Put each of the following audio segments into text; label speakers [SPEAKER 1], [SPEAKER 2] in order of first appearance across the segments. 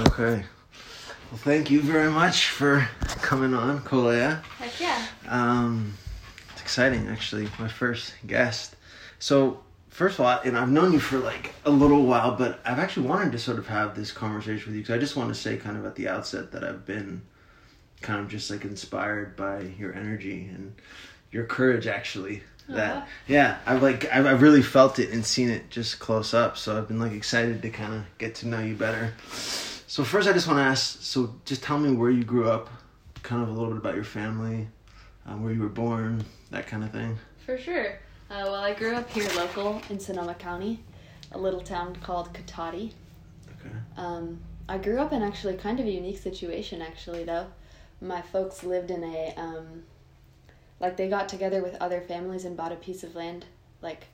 [SPEAKER 1] Okay. Well, thank you very much for coming on, Koleah.
[SPEAKER 2] Heck yeah.
[SPEAKER 1] Um, it's exciting, actually. My first guest. So, first of all, and I've known you for like a little while, but I've actually wanted to sort of have this conversation with you because I just want to say, kind of at the outset, that I've been kind of just like inspired by your energy and your courage, actually. That
[SPEAKER 2] Aw.
[SPEAKER 1] yeah, I've like I've, I've really felt it and seen it just close up. So I've been like excited to kind of get to know you better. So first, I just want to ask. So just tell me where you grew up, kind of a little bit about your family, um, where you were born, that kind of thing.
[SPEAKER 2] For sure. Uh, well, I grew up here local in Sonoma County, a little town called Cotati.
[SPEAKER 1] Okay.
[SPEAKER 2] Um, I grew up in actually kind of a unique situation, actually, though. My folks lived in a, um, like, they got together with other families and bought a piece of land, like,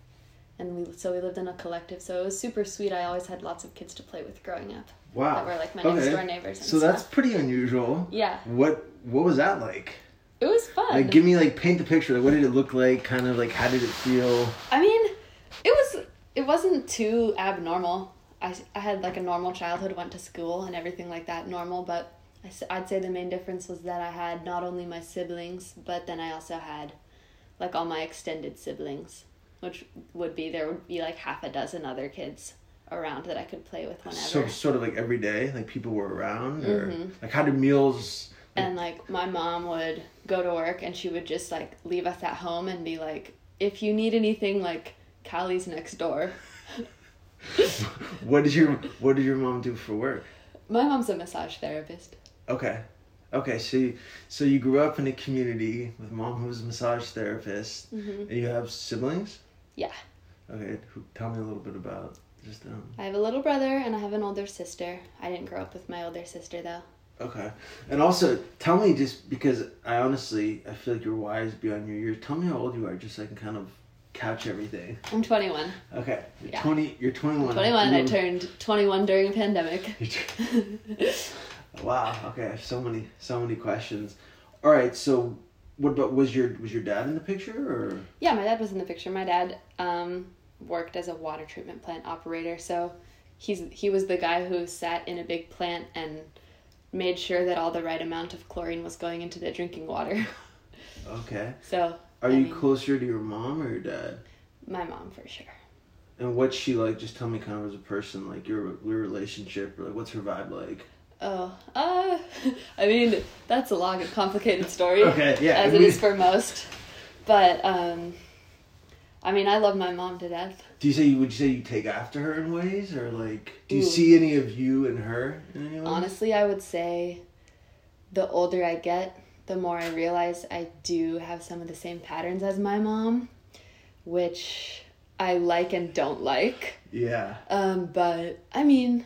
[SPEAKER 2] and we, so we lived in a collective. So it was super sweet. I always had lots of kids to play with growing up
[SPEAKER 1] Wow.
[SPEAKER 2] that were, like, my next
[SPEAKER 1] Okay.
[SPEAKER 2] door neighbors and
[SPEAKER 1] So that's pretty unusual.
[SPEAKER 2] Yeah,
[SPEAKER 1] What What was that like?
[SPEAKER 2] it was fun.
[SPEAKER 1] Like, give me like paint the picture. Like, what did it look like? Kind of like, how did it feel?
[SPEAKER 2] I mean, it was it wasn't too abnormal. I, I had like a normal childhood, went to school and everything like that, normal. But I'd say the main difference was that I had not only my siblings, but then I also had like all my extended siblings, which would be there would be like half a dozen other kids around that I could play with whenever.
[SPEAKER 1] So sort of like every day, like people were around, or
[SPEAKER 2] Mhm.
[SPEAKER 1] like how did meals?
[SPEAKER 2] and like my mom would go to work and she would just like leave us at home and be like, if you need anything, like Callie's next door.
[SPEAKER 1] What did your What did your mom do for work?
[SPEAKER 2] My mom's a massage therapist.
[SPEAKER 1] Okay. Okay, so you, so you grew up in a community with mom who was a massage therapist,
[SPEAKER 2] hmm
[SPEAKER 1] and you have siblings.
[SPEAKER 2] Yeah.
[SPEAKER 1] Okay, who, tell me a little bit about just.
[SPEAKER 2] I have a little brother and I have an older sister. I didn't grow up with my older sister though.
[SPEAKER 1] Okay, and also tell me just because I honestly I feel like you're wise beyond your years. Tell me how old you are, just so I can kind of couch everything.
[SPEAKER 2] I'm 21.
[SPEAKER 1] Okay, you're
[SPEAKER 2] Yeah.
[SPEAKER 1] twenty. You're twenty one.
[SPEAKER 2] 21. I turned 21 during a pandemic.
[SPEAKER 1] Wow. Okay. So many, so many questions. All right. So, what about was your was your dad in the picture or?
[SPEAKER 2] yeah, my dad was in the picture. My dad um, worked as a water treatment plant operator, so he's he was the guy who sat in a big plant and made sure that all the right amount of chlorine was going into the drinking water.
[SPEAKER 1] Okay.
[SPEAKER 2] so
[SPEAKER 1] Are
[SPEAKER 2] I
[SPEAKER 1] you
[SPEAKER 2] mean-
[SPEAKER 1] closer to your mom or your dad?
[SPEAKER 2] my mom for sure.
[SPEAKER 1] And what's she like? Just tell me kind of as a person, like your your relationship, or like what's her vibe like?
[SPEAKER 2] Oh, uh, I mean, that's a long and complicated story.
[SPEAKER 1] Okay, yeah,
[SPEAKER 2] As
[SPEAKER 1] I
[SPEAKER 2] it
[SPEAKER 1] mean-
[SPEAKER 2] is for most. But, um, I mean, I love my mom to death.
[SPEAKER 1] Do you say you would you say you take after her in ways, or like do you
[SPEAKER 2] Ooh.
[SPEAKER 1] see any of you in her in any way?
[SPEAKER 2] Honestly, I would say the older I get, the more I realize I do have some of the same patterns as my mom, which I like and don't like.
[SPEAKER 1] Yeah.
[SPEAKER 2] Um, but, I mean,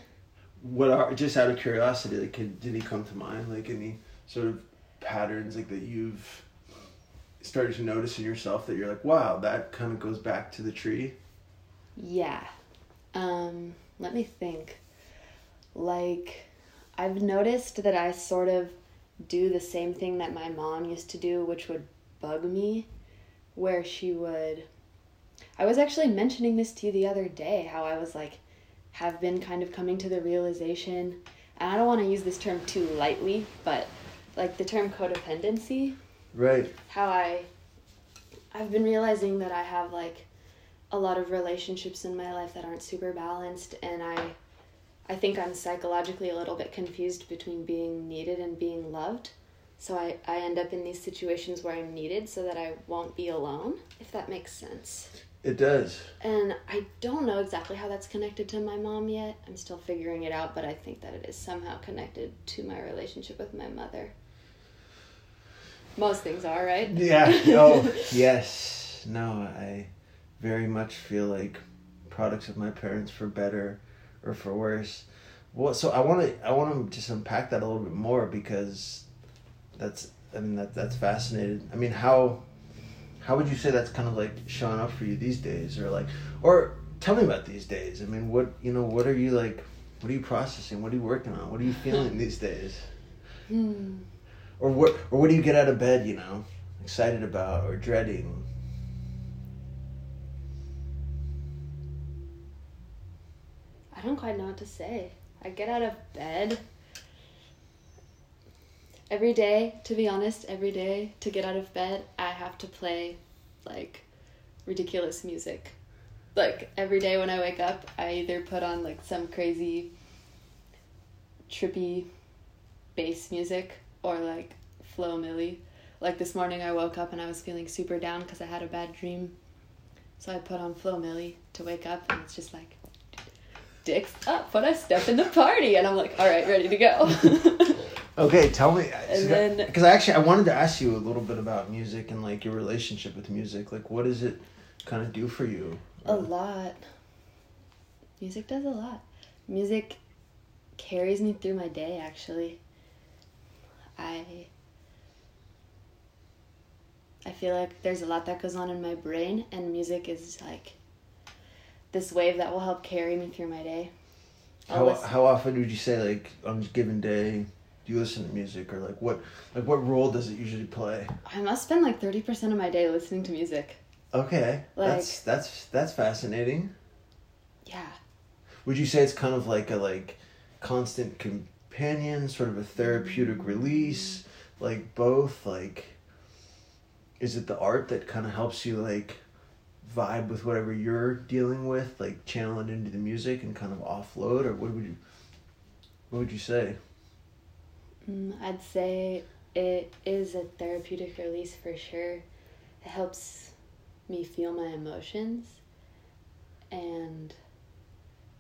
[SPEAKER 1] What are just out of curiosity? Like, did he come to mind? Like any sort of patterns like that you've started to notice in yourself that you're like, wow, that kind of goes back to the tree.
[SPEAKER 2] Yeah. Um, let me think. Like, I've noticed that I sort of do the same thing that my mom used to do, which would bug me, where she would. I was actually mentioning this to you the other day, how I was like, have been kind of coming to the realization, and I don't want to use this term too lightly, but like the term codependency
[SPEAKER 1] Right.
[SPEAKER 2] how I I've been realizing that I have like a lot of relationships in my life that aren't super balanced and I I think I'm psychologically a little bit confused between being needed and being loved. So I, I end up in these situations where I'm needed so that I won't be alone, if that makes sense.
[SPEAKER 1] It does.
[SPEAKER 2] And I don't know exactly how that's connected to my mom yet. I'm still figuring it out, but I think that it is somehow connected to my relationship with my mother. Most things are, right?
[SPEAKER 1] Yeah. Oh, yes. No, I very much feel like products of my parents for better or for worse. Well, so I want to I want to just unpack that a little bit more because that's I mean that that's fascinating. I mean how how would you say that's kind of like showing up for you these days or like or tell me about these days. I mean what you know what are you like what are you processing? What are you working on? What are you feeling these days?
[SPEAKER 2] Hmm.
[SPEAKER 1] Or what or what do you get out of bed, you know, excited about or dreading?
[SPEAKER 2] I don't quite know what to say. I get out of bed every day, to be honest, every day to get out of bed, I have to play like ridiculous music. Like every day when I wake up, I either put on like some crazy trippy bass music or like Flo Milli. Like this morning I woke up and I was feeling super down because I had a bad dream. So I put on Flo Milli to wake up and it's just like dicks up when I step in the party and I'm like, all right, ready to go.
[SPEAKER 1] Okay, tell me. Because I actually, I wanted to ask you a little bit about music and like your relationship with music. Like, what does it kind of do for you?
[SPEAKER 2] A lot. Music does a lot. Music carries me through my day actually. I I feel like there's a lot that goes on in my brain and music is like this wave that will help carry me through my day. I'll
[SPEAKER 1] How
[SPEAKER 2] listen-
[SPEAKER 1] how often would you say like on a given day do you listen to music or like what like what role does it usually play?
[SPEAKER 2] I must spend like 30% of my day listening to music.
[SPEAKER 1] Okay,
[SPEAKER 2] Like-
[SPEAKER 1] that's that's that's fascinating.
[SPEAKER 2] Yeah.
[SPEAKER 1] Would you say it's kind of like a like constant companion, sort of a therapeutic release, like both? Like, is it the art that kind of helps you like vibe with whatever you're dealing with, like channel it into the music and kind of offload, or what would you, what would you say?
[SPEAKER 2] Mm, I'd say it is a therapeutic release for sure. It helps me feel my emotions and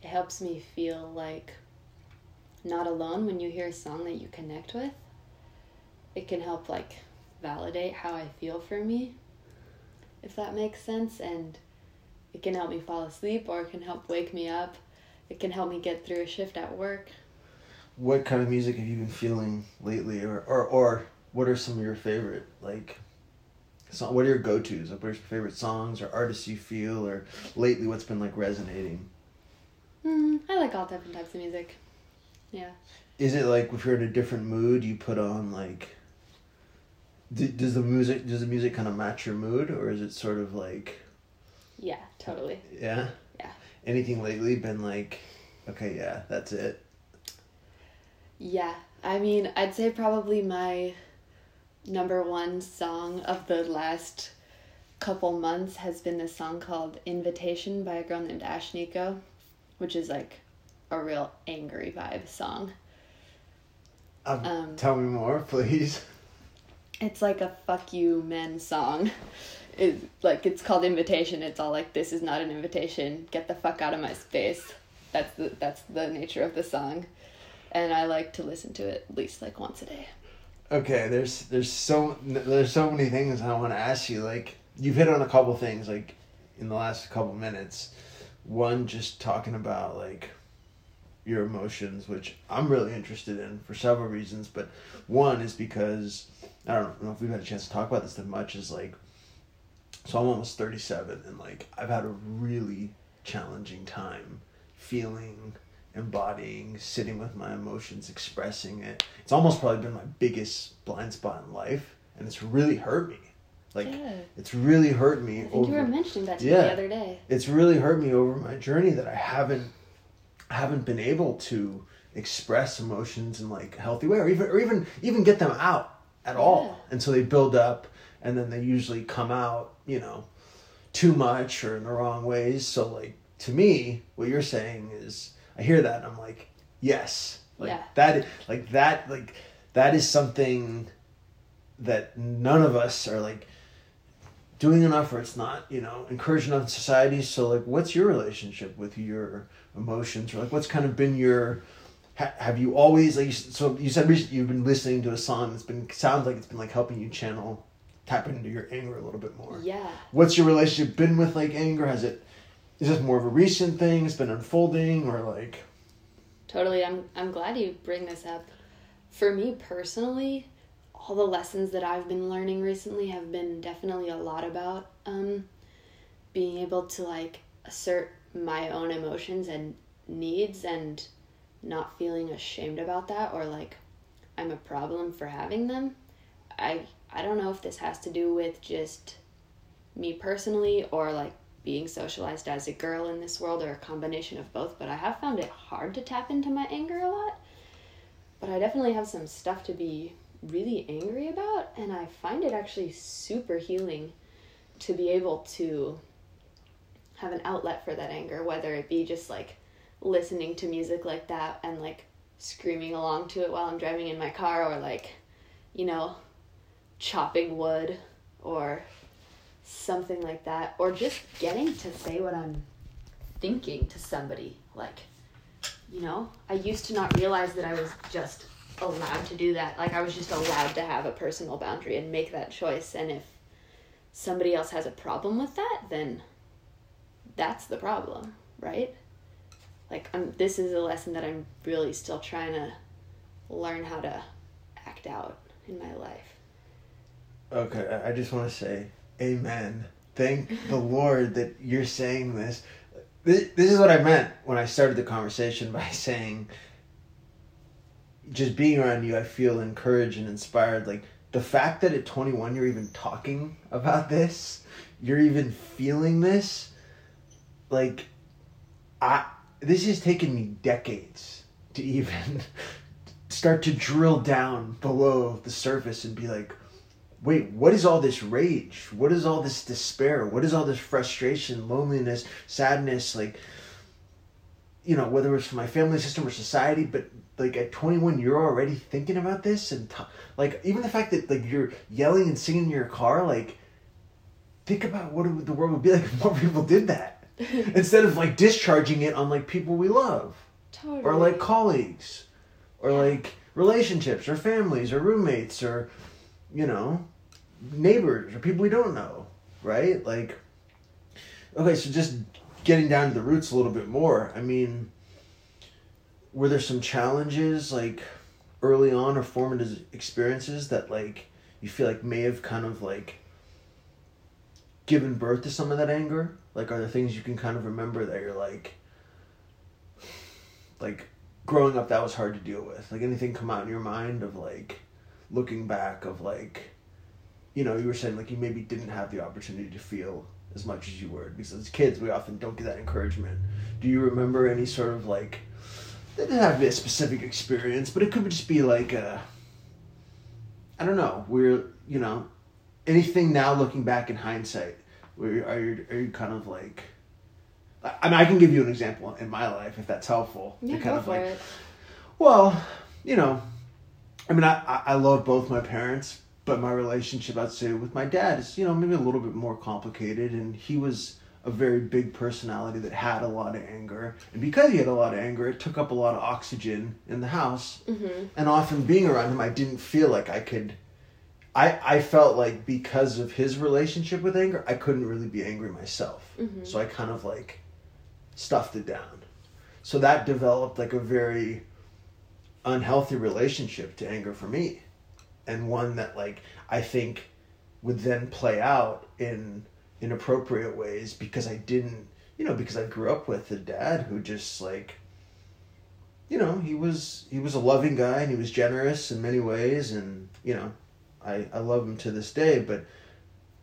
[SPEAKER 2] it helps me feel like not alone when you hear a song that you connect with. It can help like validate how I feel for me, if that makes sense, and it can help me fall asleep or it can help wake me up. It can help me get through a shift at work.
[SPEAKER 1] What kind of music have you been feeling lately, or or or what are some of your favorite like? So what are your go tos? Like, what are your favorite songs or artists you feel, or lately what's been like resonating?
[SPEAKER 2] Mm, I like all different types of music. Yeah.
[SPEAKER 1] Is it like if you're in a different mood, you put on like? D- does the music does the music kind of match your mood, or is it sort of like
[SPEAKER 2] Yeah, totally.
[SPEAKER 1] yeah?
[SPEAKER 2] Yeah.
[SPEAKER 1] Anything lately been like, okay, yeah, that's it.
[SPEAKER 2] Yeah. I mean, I'd say probably my number one song of the last couple months has been this song called Invitation by a girl named Ashnikko, which is like a real angry vibe song.
[SPEAKER 1] Um,
[SPEAKER 2] Um,
[SPEAKER 1] tell me more, please.
[SPEAKER 2] It's like a fuck you men song. It like it's called Invitation. It's all like this is not an invitation. Get the fuck out of my space. That's the that's the nature of the song. And I like to listen to it at least like once a day.
[SPEAKER 1] Okay, there's there's so there's so many things I want to ask you. Like you've hit on a couple things like in the last couple minutes. One, just talking about like your emotions, which I'm really interested in for several reasons. But one is because I don't know if we've had a chance to talk about this that much. Is like, so I'm almost 37, and like I've had a really challenging time feeling embodying, sitting with my emotions, expressing it. It's almost probably been my biggest blind spot in life, and it's really hurt me. Like
[SPEAKER 2] yeah.
[SPEAKER 1] it's really hurt me
[SPEAKER 2] I think
[SPEAKER 1] over.
[SPEAKER 2] you were mentioning that to me the other day.
[SPEAKER 1] it's really hurt me over my journey that I haven't haven't been able to express emotions in like a healthy way, or even or even even get them out at all. And so they build up, and then they usually come out, you know, too much or in the wrong ways. So like to me, what you're saying is, I hear that and I'm like, yes, like
[SPEAKER 2] Yeah.
[SPEAKER 1] that, like that, like that is something that none of us are like doing enough or it's not you know encouraged enough in society so like what's your relationship with your emotions or like what's kind of been your ha- have you always like you so you said recently you've been listening to a song that's been sounds like it's been like helping you channel tap into your anger a little bit more
[SPEAKER 2] Yeah.
[SPEAKER 1] what's your relationship been with like anger has it is this more of a recent thing it's been unfolding or like
[SPEAKER 2] Totally. I'm I'm glad you bring this up. For me personally, all the lessons that I've been learning recently have been definitely a lot about um being able to like assert my own emotions and needs and not feeling ashamed about that or like I'm a problem for having them. I I don't know if this has to do with just me personally or like being socialized as a girl in this world or a combination of both, but I have found it hard to tap into my anger a lot. But I definitely have some stuff to be really angry about, and I find it actually super healing to be able to have an outlet for that anger, whether it be just like listening to music like that and like screaming along to it while I'm driving in my car, or like, you know, chopping wood or something like that, or just getting to say what I'm thinking to somebody. Like, you know, I used to not realize that I was just allowed to do that. Like, I was just allowed to have a personal boundary and make that choice. And if somebody else has a problem with that, then that's the problem, right? Like, I'm, this is a lesson that I'm really still trying to learn how to act out in my life.
[SPEAKER 1] Okay, I just want to say amen. Thank the Lord that you're saying this. this. This is what I meant when I started the conversation by saying, just being around you, I feel encouraged and inspired. Like, the fact that at 21 you're even talking about this, you're even feeling this, like, I this has taken me decades to even start to drill down below the surface and be like, wait, what is all this rage? What is all this despair? What is all this frustration, loneliness, sadness? Like, you know, whether it's for my family system or society, but like at 21, you're already thinking about this, and t- like even the fact that like you're yelling and singing in your car, like, think about what the world would be like if more people did that instead of like discharging it on like people we love,
[SPEAKER 2] Totally.
[SPEAKER 1] or like colleagues, or like relationships, or families, or roommates, or you know, neighbors or people we don't know, right? Like, okay, so just getting down to the roots a little bit more. I mean, were there some challenges like early on or formative experiences that like you feel like may have kind of like given birth to some of that anger? Like, are there things you can kind of remember that you're like, like growing up that was hard to deal with? Like anything come out in your mind of like looking back of like you know you were saying like you maybe didn't have the opportunity to feel as much as you were because as kids we often don't get that encouragement do you remember any sort of like it didn't have to be a specific experience but it could just be like a i don't know we're you know anything now looking back in hindsight where are you are you kind of like I mean, I can give you an example in my life if that's helpful.
[SPEAKER 2] Yeah,
[SPEAKER 1] kind
[SPEAKER 2] go
[SPEAKER 1] of
[SPEAKER 2] for
[SPEAKER 1] like,
[SPEAKER 2] it.
[SPEAKER 1] well, you know, I mean, I- I love both my parents, but my relationship, I'd say, with my dad is, you know, maybe a little bit more complicated. And he was a very big personality that had a lot of anger. And because he had a lot of anger, it took up a lot of oxygen in the house.
[SPEAKER 2] Mm-hmm.
[SPEAKER 1] And often being around him, I didn't feel like I could. I, I felt like because of his relationship with anger, I couldn't really be angry myself.
[SPEAKER 2] Mhm.
[SPEAKER 1] So I kind of like stuffed it down. So that developed like a very unhealthy relationship to anger for me. And one that like I think would then play out in inappropriate ways because I didn't you know, because I grew up with a dad who just like you know, he was he was a loving guy and he was generous in many ways and you know, I, I love him to this day, but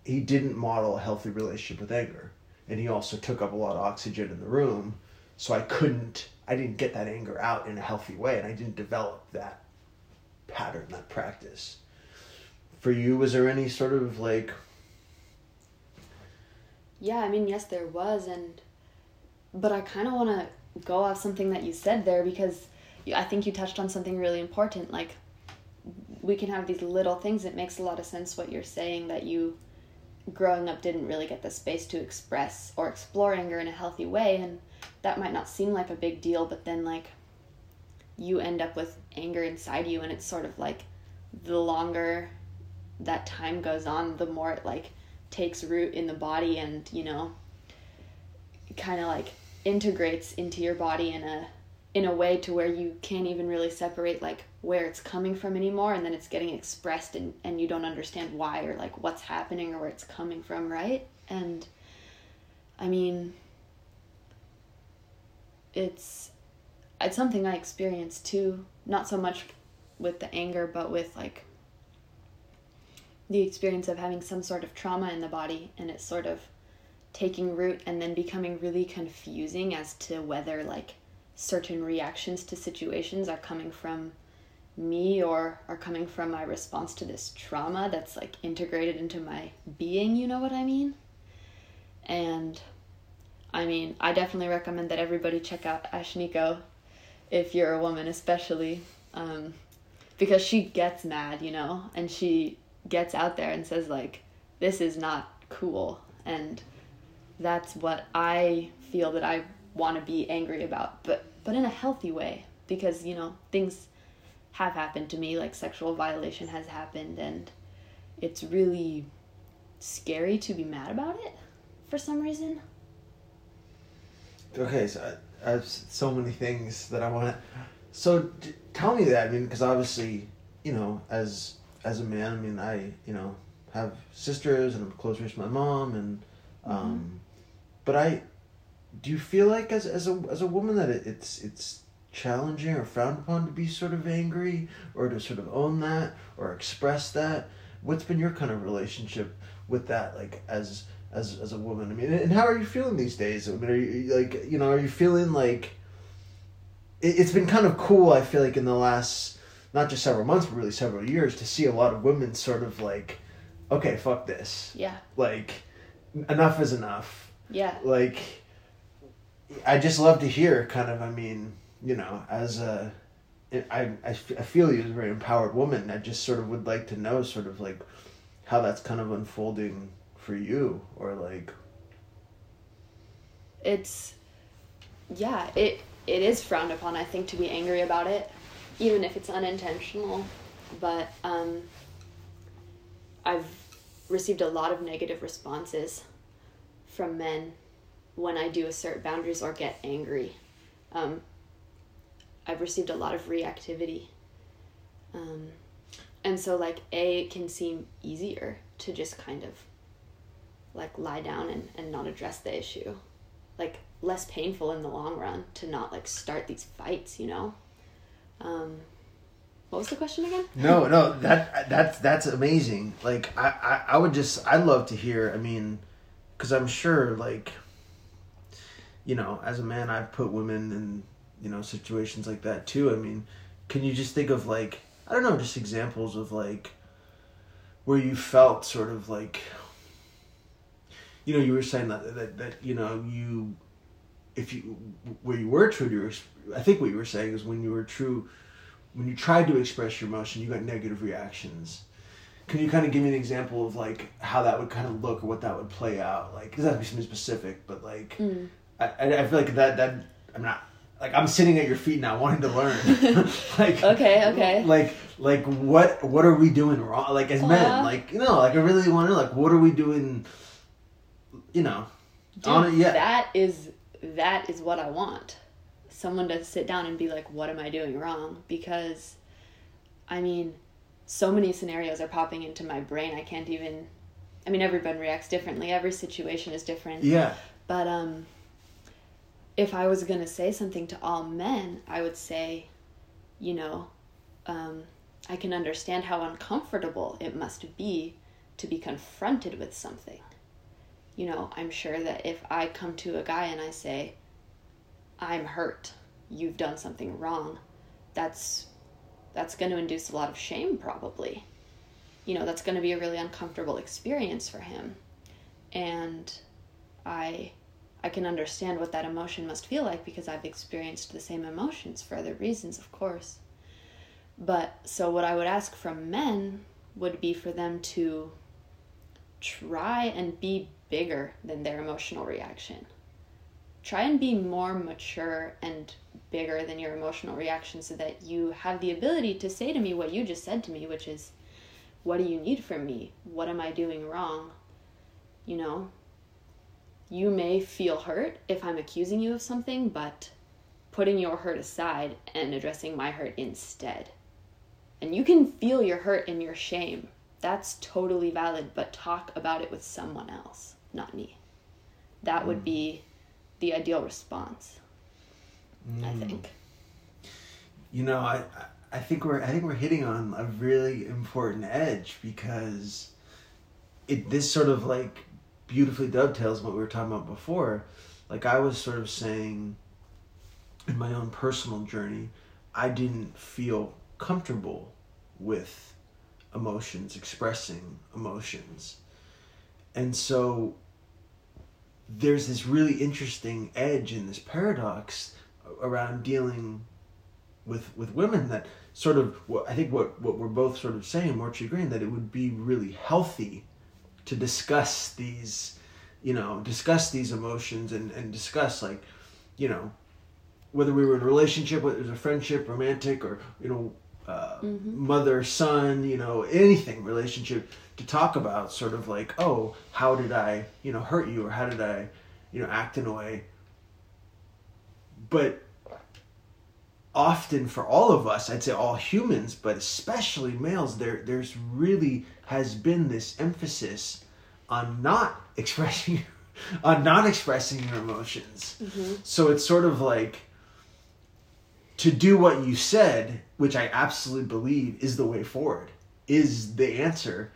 [SPEAKER 1] he didn't model a healthy relationship with anger. And he also took up a lot of oxygen in the room. So I couldn't, I didn't get that anger out in a healthy way. And I didn't develop that pattern, that practice. For you, was there any sort of like,
[SPEAKER 2] Yeah, I mean, yes, there was, and but I kind of want to go off something that you said there because I think you touched on something really important. Like, we can have these little things. It makes a lot of sense what you're saying that you, growing up, didn't really get the space to express or explore anger in a healthy way, and that might not seem like a big deal, but then like, you end up with anger inside you, and it's sort of like, the longer that time goes on, the more it like takes root in the body and you know kind of like integrates into your body in a in a way to where you can't even really separate like where it's coming from anymore and then it's getting expressed and and you don't understand why or like what's happening or where it's coming from right? And i mean it's it's something i experienced too not so much with the anger but with like the experience of having some sort of trauma in the body and it's sort of taking root and then becoming really confusing as to whether like certain reactions to situations are coming from me or are coming from my response to this trauma that's like integrated into my being, you know what I mean? And I mean, I definitely recommend that everybody check out Ashnikko if you're a woman, especially. Um, because she gets mad, you know, and she gets out there and says, like, this is not cool. And that's what I feel that I want to be angry about, but but in a healthy way because, you know, things have happened to me like sexual violation has happened and it's really scary to be mad about it for some reason.
[SPEAKER 1] Okay, so I, have so many things that I want to. So d- tell me that. I mean, because obviously, you know, as as a man, I mean, I you know have sisters and I'm close with my mom, and um, mm-hmm. but I do you feel like as as a as a woman that it, it's it's challenging or frowned upon to be sort of angry or to sort of own that or express that? What's been your kind of relationship with that, like as as as a woman? I mean, and how are you feeling these days? I mean, are you like you know, are you feeling like it, it's been kind of cool? I feel like in the last not just several months, but really several years, to see a lot of women sort of like, okay, fuck this.
[SPEAKER 2] Yeah.
[SPEAKER 1] Like, enough is enough.
[SPEAKER 2] Yeah.
[SPEAKER 1] Like, I just love to hear kind of. I mean, you know, as a I, I, I feel you as a very empowered woman. I just sort of would like to know sort of like how that's kind of unfolding for you or like
[SPEAKER 2] it's yeah it it is frowned upon i think to be angry about it even if it's unintentional. But um i've received a lot of negative responses from men when i do assert boundaries or get angry. Um i've received a lot of reactivity. Um and so like a it can seem easier to just kind of like lie down and, and not address the issue. Like less painful in the long run to not like start these fights you know? Um what was the question again?
[SPEAKER 1] No no that that's that's amazing. Like i i, I would just i'd love to hear i mean because i'm sure like you know as a man i've put women in you know situations like that too. I mean can you just think of like i don't know just examples of like where you felt sort of like you know, you were saying that that, that you know you, if you where you were true to your, I think what you were saying is when you were true, when you tried to express your emotion, you got negative reactions. Can you kind of give me an example of like how that would kind of look or what that would play out? Like, does that have to be something specific? But like, mm. I, I feel like that that I'm not like I'm sitting at your feet now, wanting to learn.
[SPEAKER 2] like okay, okay.
[SPEAKER 1] Like like what what are we doing wrong? Like as men, like you know, like I really want to know, like what are we doing? You know,
[SPEAKER 2] Dude, on it, yeah. That is that is what I want. Someone to sit down and be like, "What am I doing wrong?" Because, I mean, so many scenarios are popping into my brain. I can't even. I mean, everyone reacts differently. Every situation is different.
[SPEAKER 1] Yeah.
[SPEAKER 2] But um, if I was gonna say something to all men, I would say, you know, um, I can understand how uncomfortable it must be to be confronted with something you know, I'm sure that if I come to a guy and I say, I'm hurt, you've done something wrong, that's that's going to induce a lot of shame probably. You know, that's going to be a really uncomfortable experience for him. And I I can understand what that emotion must feel like because I've experienced the same emotions for other reasons, of course. But so what I would ask from men would be for them to try and be bigger than their emotional reaction. Try and be more mature and bigger than your emotional reaction so that you have the ability to say to me what you just said to me, which is, What do you need from me? What am I doing wrong? You know, you may feel hurt if I'm accusing you of something, but putting your hurt aside and addressing my hurt instead. And you can feel your hurt and your shame. That's totally valid, but talk about it with someone else not me. That would be the ideal response. Mm. I think.
[SPEAKER 1] You know, I I think we're I think we're hitting on a really important edge because it this sort of like beautifully dovetails what we were talking about before. Like I was sort of saying in my own personal journey, I didn't feel comfortable with emotions, expressing emotions. And so there's this really interesting edge in this paradox around dealing with with women that sort of I think what what we're both sort of saying, we're agreeing that it would be really healthy to discuss these, you know, discuss these emotions and and discuss like, you know, whether we were in a relationship, whether it was a friendship, romantic, or you know, uh, mm-hmm. mother son, you know, anything relationship to talk about, sort of like, oh, how did I, you know, hurt you, or how did I, you know, act in a way. But often for all of us, I'd say all humans, but especially males, there there's really has been this emphasis on not expressing on not expressing your emotions. Mm-hmm. So it's sort of like to do what you said, which I absolutely believe is the way forward, is the answer.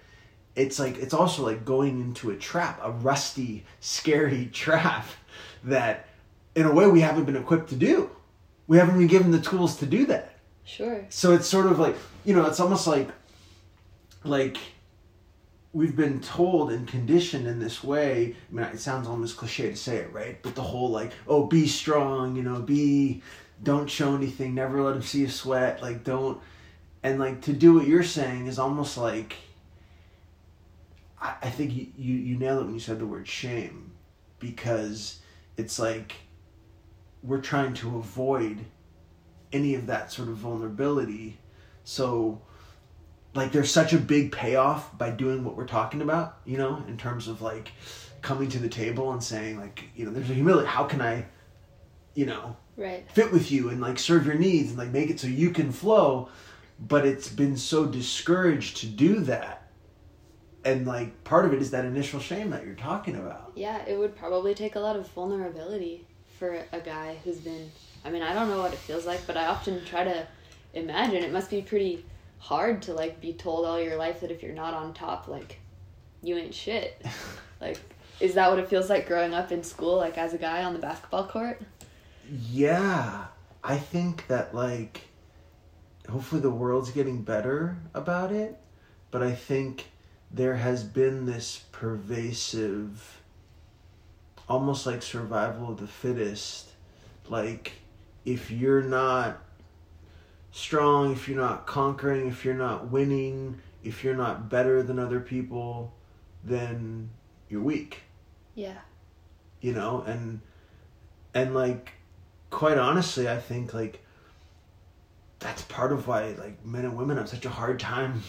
[SPEAKER 1] It's like it's also like going into a trap, a rusty, scary trap that in a way we haven't been equipped to do we haven't been given the tools to do that.
[SPEAKER 2] Sure.
[SPEAKER 1] So it's sort of like you know, it's almost like like we've been told and conditioned in this way. I mean, it sounds almost cliche to say it, right? But the whole like, oh, be strong, you know, be, don't show anything, never let them see you sweat, like don't, and like to do what you're saying is almost like. I, I think you, you you nailed it when you said the word shame, because it's like we're trying to avoid any of that sort of vulnerability. So, like, there's such a big payoff by doing what we're talking about, you know, in terms of like coming to the table and saying, like, you know, there's a humility. How can I, you know,
[SPEAKER 2] right.
[SPEAKER 1] fit with you and like serve your needs and like make it so you can flow? But it's been so discouraged to do that. And like part of it is that initial shame that you're talking about.
[SPEAKER 2] Yeah, it would probably take a lot of vulnerability for a guy who's been I mean, I don't know what it feels like, but I often try to imagine it must be pretty hard to like be told all your life that if you're not on top, like you ain't shit. like is that what it feels like growing up in school like as a guy on the basketball court?
[SPEAKER 1] Yeah. I think that like hopefully the world's getting better about it, but I think there has been this pervasive almost like survival of the fittest. Like, if you're not strong, if you're not conquering, if you're not winning, if you're not better than other people, then you're weak.
[SPEAKER 2] Yeah.
[SPEAKER 1] You know, and and like quite honestly, I think like that's part of why like men and women have such a hard time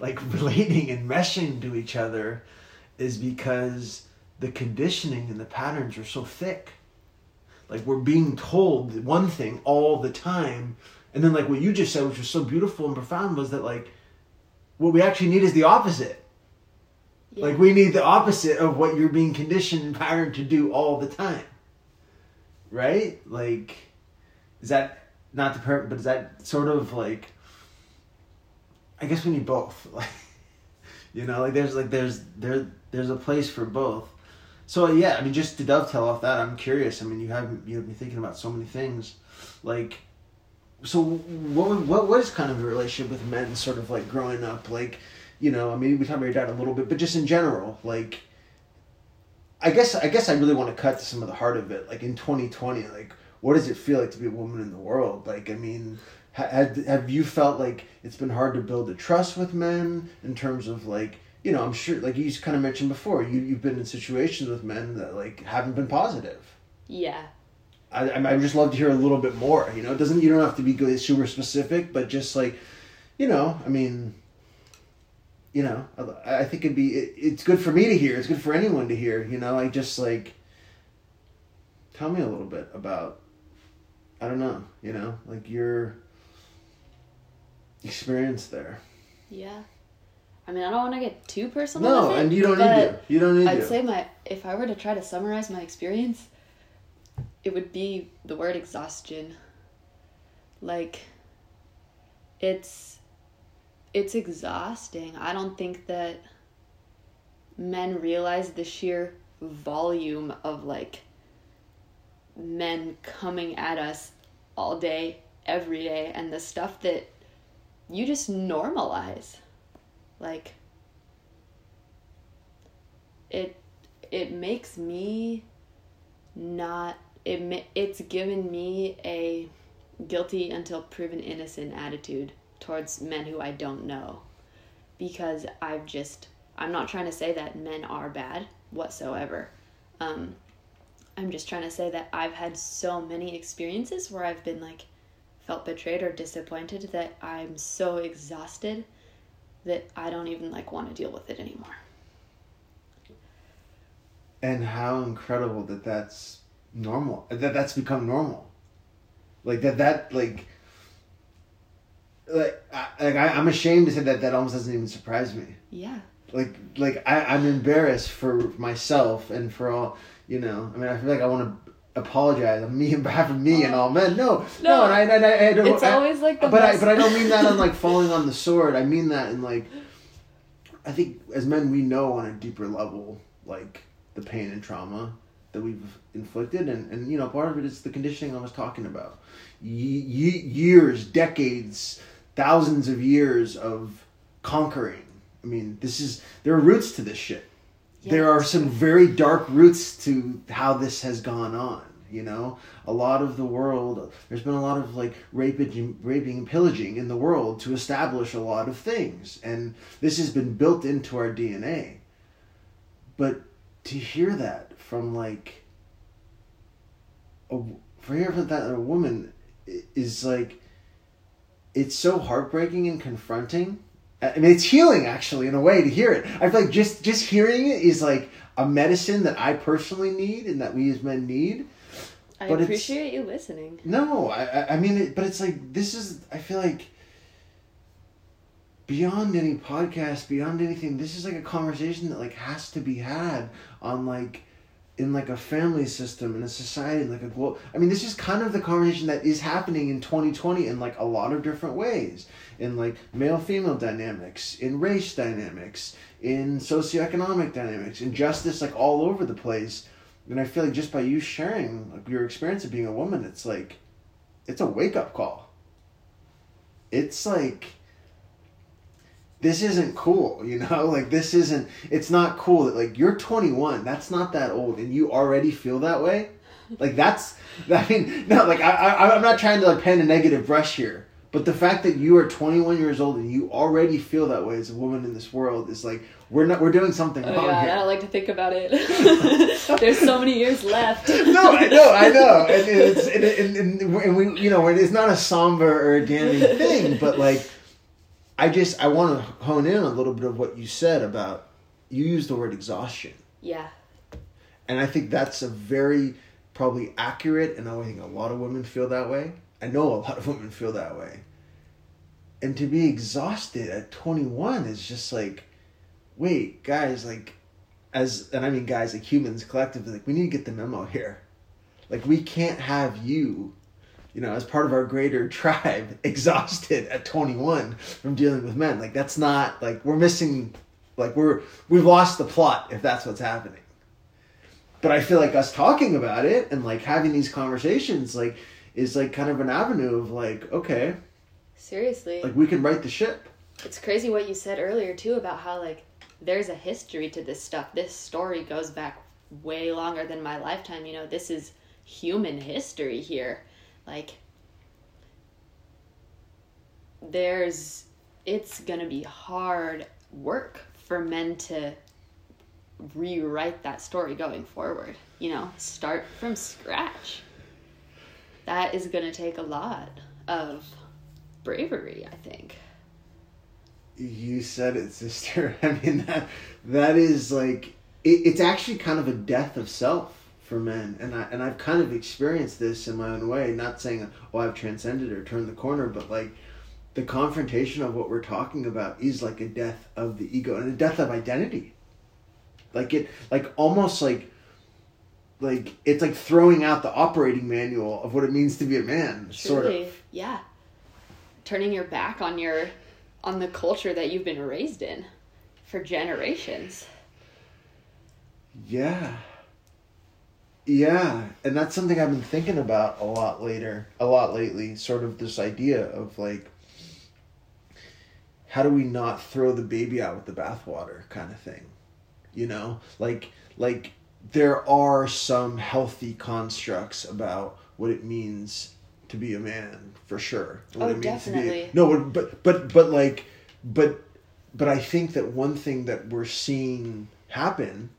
[SPEAKER 1] like relating and meshing to each other is because the conditioning and the patterns are so thick. Like we're being told one thing all the time, and then like what you just said, which was so beautiful and profound, was that like what we actually need is the opposite. Yeah. Like we need the opposite of what you're being conditioned and patterned to do all the time. Right? Like is that not the perfect but is that sort of like I guess we need both. Like you know, like there's like there's there there's a place for both. So yeah, I mean, just to dovetail off that, I'm curious. I mean, you have you have been thinking about so many things, like, so what what was kind of your relationship with men, sort of like growing up, like, you know, I mean, we talked about your dad a little bit, but just in general, like, I guess I guess I really want to cut to some of the heart of it, like in 2020, like, what does it feel like to be a woman in the world? Like, I mean. Have, have you felt like it's been hard to build a trust with men in terms of like you know, I'm sure, like you kind of mentioned before, you you've been in situations with men that like haven't been positive.
[SPEAKER 2] Yeah.
[SPEAKER 1] I I would just love to hear a little bit more. You know, it doesn't you don't have to be super specific, but just like, you know, I mean, you know, I, I think it'd be it, it's good for me to hear. It's good for anyone to hear. You know, I just like. Tell me a little bit about. I don't know. You know, like your experience there.
[SPEAKER 2] Yeah. I mean, I don't want to get too personal. No,
[SPEAKER 1] it, and you don't need to. You don't need to I'd
[SPEAKER 2] say my if I were to try to summarize my experience, it would be the word exhaustion. Like, it's it's exhausting. I don't think that men realize the sheer volume of like men coming at us all day, every day, and the stuff that you just normalize. Like, it it makes me not it it's given me a guilty until proven innocent attitude towards men who I don't know because I've just I'm not trying to say that men are bad whatsoever. Um, I'm just trying to say that I've had so many experiences where I've been like felt betrayed or disappointed that I'm so exhausted that I don't even like want to deal with it anymore.
[SPEAKER 1] And how incredible that that's normal. That that's become normal. Like that that like like I, like I, I'm ashamed to say that that almost doesn't even surprise me.
[SPEAKER 2] Yeah.
[SPEAKER 1] Like like I, I'm embarrassed for myself and for all you know. I mean, I feel like I want to apologize on me and behalf of me and all oh. men. No, no, no and I, and I, I don't,
[SPEAKER 2] it's always like the
[SPEAKER 1] but
[SPEAKER 2] best.
[SPEAKER 1] I but I don't mean that on like falling on the sword. I mean that in like, I think as men we know on a deeper level like the pain and trauma that we've inflicted and, and you know part of it is the conditioning i was talking about y- y- years decades thousands of years of conquering i mean this is there are roots to this shit yeah. there are some very dark roots to how this has gone on you know a lot of the world there's been a lot of like raping raping and pillaging in the world to establish a lot of things and this has been built into our dna but to hear that from like a, for hear from that a woman is like it's so heartbreaking and confronting. I mean, it's healing actually in a way to hear it. I feel like just just hearing it is like a medicine that I personally need and that we as men need.
[SPEAKER 2] I but appreciate you listening.
[SPEAKER 1] No, I I mean, it, but it's like this is. I feel like beyond any podcast, beyond anything, this is like a conversation that like has to be had on like in like a family system in a society like a well i mean this is kind of the conversation that is happening in 2020 in like a lot of different ways in like male female dynamics in race dynamics in socioeconomic dynamics in justice like all over the place and i feel like just by you sharing like your experience of being a woman it's like it's a wake-up call it's like this isn't cool, you know? Like this isn't it's not cool that like you're 21, that's not that old and you already feel that way. Like that's I mean, no, like I, I I'm not trying to like paint a negative brush here. But the fact that you are 21 years old and you already feel that way as a woman in this world is like we're not we're doing something oh, wrong
[SPEAKER 2] yeah,
[SPEAKER 1] here.
[SPEAKER 2] I don't like to think about it. There's so many years left.
[SPEAKER 1] no, I know, I know, and it's and, and, and, and we you know it's not a somber or a damning thing, but like I just I want to hone in a little bit of what you said about you used the word exhaustion.
[SPEAKER 2] Yeah.
[SPEAKER 1] And I think that's a very probably accurate and I think a lot of women feel that way. I know a lot of women feel that way. And to be exhausted at 21 is just like wait, guys, like as and I mean guys like humans collectively like we need to get the memo here. Like we can't have you you know, as part of our greater tribe, exhausted at 21 from dealing with men. Like that's not like we're missing like we're we've lost the plot if that's what's happening. But I feel like us talking about it and like having these conversations like is like kind of an avenue of like okay,
[SPEAKER 2] seriously.
[SPEAKER 1] Like we can right the ship.
[SPEAKER 2] It's crazy what you said earlier too about how like there's a history to this stuff. This story goes back way longer than my lifetime, you know. This is human history here like there's it's gonna be hard work for men to rewrite that story going forward you know start from scratch that is gonna take a lot of bravery i think
[SPEAKER 1] you said it sister i mean that that is like it, it's actually kind of a death of self for men, and I and I've kind of experienced this in my own way. Not saying oh I've transcended or turned the corner, but like the confrontation of what we're talking about is like a death of the ego and a death of identity. Like it, like almost like like it's like throwing out the operating manual of what it means to be a man, Truly, sort of.
[SPEAKER 2] Yeah, turning your back on your on the culture that you've been raised in for generations.
[SPEAKER 1] Yeah. Yeah, and that's something I've been thinking about a lot later, a lot lately, sort of this idea of like how do we not throw the baby out with the bathwater kind of thing. You know? Like like there are some healthy constructs about what it means to be a man for sure. What
[SPEAKER 2] Oh,
[SPEAKER 1] it means to be
[SPEAKER 2] definitely.
[SPEAKER 1] No, but but but like but but I think that one thing that we're seeing happen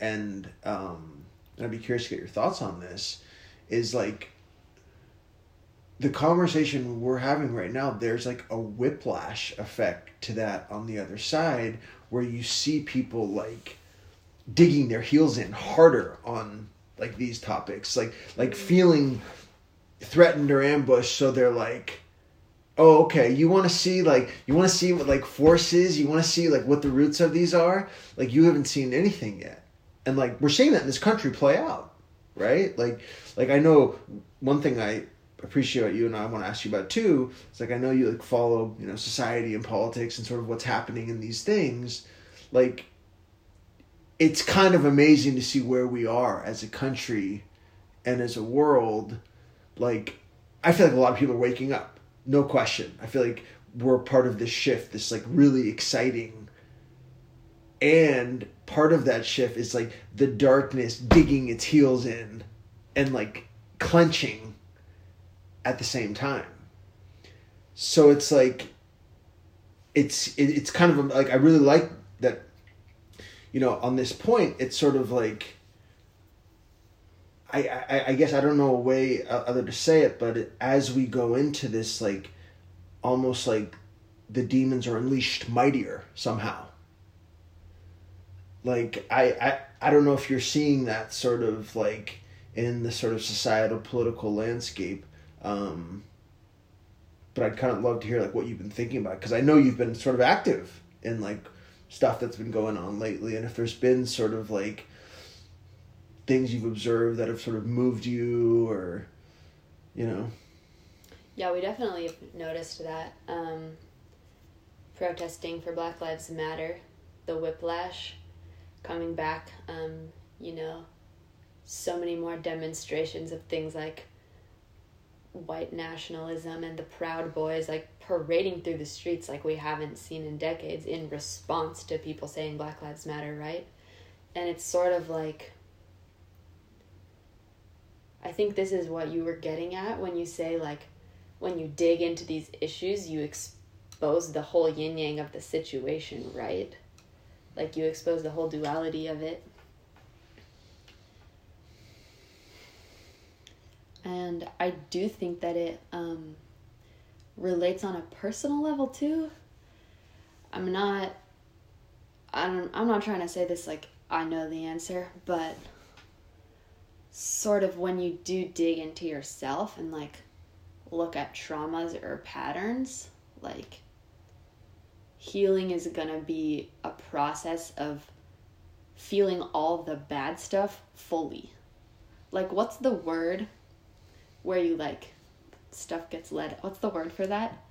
[SPEAKER 1] and um and I'd be curious to get your thoughts on this is like the conversation we're having right now there's like a whiplash effect to that on the other side where you see people like digging their heels in harder on like these topics. Like like feeling threatened or ambushed so they're like oh okay you want to see like you want to see what like forces you want to see like what the roots of these are? Like you haven't seen anything yet. And like we're seeing that in this country play out right? Like like i know one thing i appreciate you and i want to ask you about too is like i know you like follow you know society and politics and sort of what's happening in these things. Like it's kind of amazing to see where we are as a country and as a world. Like i feel like a lot of people are waking up no question. I feel like we're part of this shift this like really exciting. And part of that shift is like the darkness digging its heels in and like clenching at the same time. So it's like it's it, it's kind of like i really like that you know on this point it's sort of like I, I, I guess I don't know a way other to say it, but as we go into this, like, almost like the demons are unleashed mightier somehow. Like I, I I don't know if you're seeing that sort of like in the sort of societal political landscape, um, but I'd kind of love to hear like what you've been thinking about because I know you've been sort of active in like stuff that's been going on lately, and if there's been sort of like things you've observed that have sort of moved you or you know
[SPEAKER 2] Yeah, we definitely noticed that. Um, protesting for Black Lives Matter, the whiplash coming back, um, you know, so many more demonstrations of things like white nationalism and the Proud Boys like parading through the streets like we haven't seen in decades in response to people saying Black Lives Matter, right? And it's sort of like I think this is what you were getting at when you say like when you dig into these issues, you expose the whole yin yang of the situation, right? Like you expose the whole duality of it. And I do think that it um, relates on a personal level too. I'm not. I'm. I'm not trying to say this like I know the answer, but sort of when you do dig into yourself and like look at traumas or patterns, like healing is going to be a process of feeling all the bad stuff fully. Like what's the word where you like stuff gets let what's the word for that?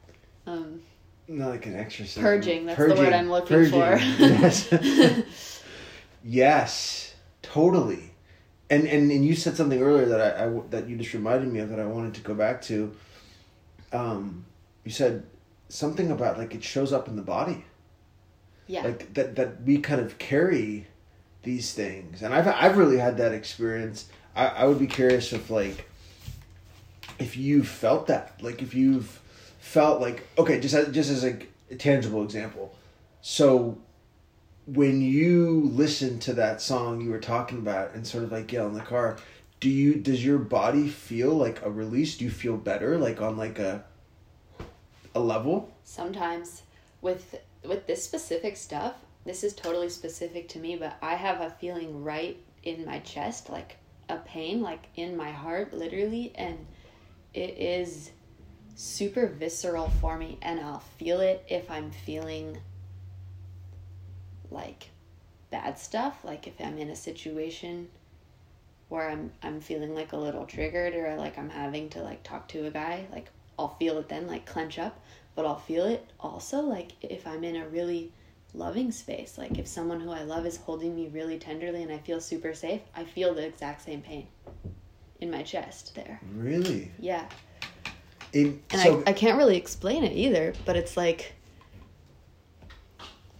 [SPEAKER 2] Um
[SPEAKER 1] not like an exorcism
[SPEAKER 2] Purging, that's the word I'm looking for.
[SPEAKER 1] yes yes totally and and and you said something earlier that I, I that you just reminded me of that I wanted to go back to. Um, you said something about like it shows up in the body.
[SPEAKER 2] yeah.
[SPEAKER 1] Like that that we kind of carry these things, and I've I've really had that experience. I I would be curious if like if you felt that, like if you've felt like okay, just as, just as a, a tangible example, so when you listen to that song you were talking about and sort of like get in the car do you does your body feel like a release? Do you feel better like on like a a level?
[SPEAKER 2] Sometimes. With with this specific stuff this is totally specific to me but i have a feeling right in my chest like a pain like in my heart literally and it is super visceral for me and i'll feel it if i'm feeling like bad stuff like if i'm in a situation where i'm i'm feeling like a little triggered or like i'm having to like talk to a guy like i'll feel it then like clench up but i'll feel it also like if i'm in a really loving space. Like if someone who I love is holding me really tenderly and I feel super safe, I feel the exact same pain in my chest there.
[SPEAKER 1] Really?
[SPEAKER 2] Yeah.
[SPEAKER 1] In,
[SPEAKER 2] And
[SPEAKER 1] so,
[SPEAKER 2] I, I can't really explain it either, but it's like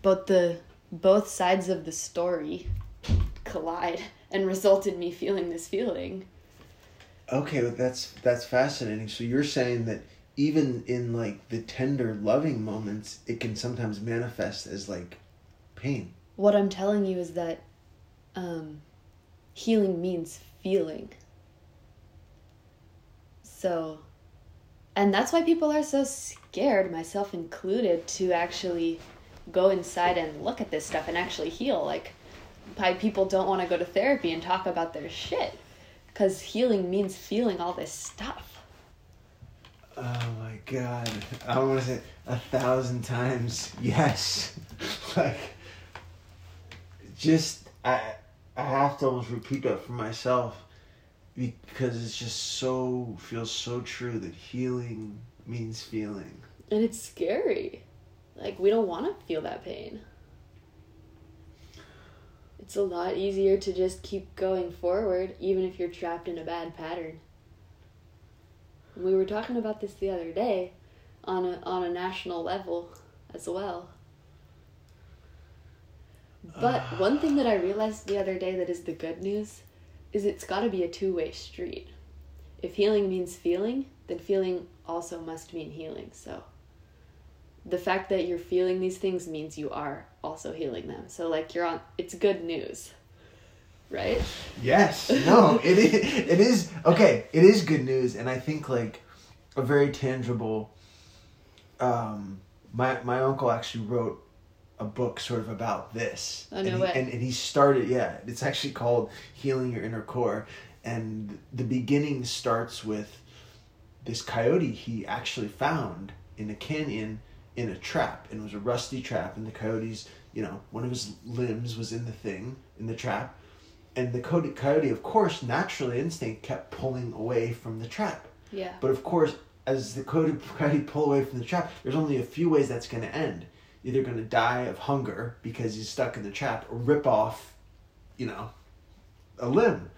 [SPEAKER 2] both the both sides of the story collide and result in me feeling this feeling.
[SPEAKER 1] okay, but that's that's fascinating. So you're saying that even in like the tender, loving moments, it can sometimes manifest as like pain.
[SPEAKER 2] What I'm telling you is that um, healing means feeling. So, and that's why people are so scared, myself included, to actually go inside and look at this stuff and actually heal. Like, why people don't want to go to therapy and talk about their shit. Because healing means feeling all this stuff.
[SPEAKER 1] Oh my god. I want to say a thousand times yes. like just I I have to almost repeat that for myself because it's just so feels so true that healing means feeling.
[SPEAKER 2] And it's scary. Like, we don't want to feel that pain. It's a lot easier to just keep going forward, even if you're trapped in a bad pattern. We were talking about this the other day on a, on a national level as well. But one thing that I realized the other day that is the good news is it's got to be a two way street. If healing means feeling, then feeling also must mean healing. So the fact that you're feeling these things means you are also healing them. So like you're on it's good news. Right?
[SPEAKER 1] Yes. No, it is, it is okay, it is good news and I think like a very tangible um my my uncle actually wrote a book sort of about this.
[SPEAKER 2] Oh, no
[SPEAKER 1] and, he, and and he started yeah, it's actually called Healing Your Inner Core. And the beginning starts with this coyote he actually found in a canyon in a trap. And it was a rusty trap and the coyote's you know one of his limbs was in the thing in the trap. And the coyote, coyote of course naturally instinct kept pulling away from the trap.
[SPEAKER 2] Yeah.
[SPEAKER 1] but of course as the coyote, coyote pull away from the trap there's only a few ways that's going to end either going to die of hunger because he's stuck in the trap or rip off you know a limb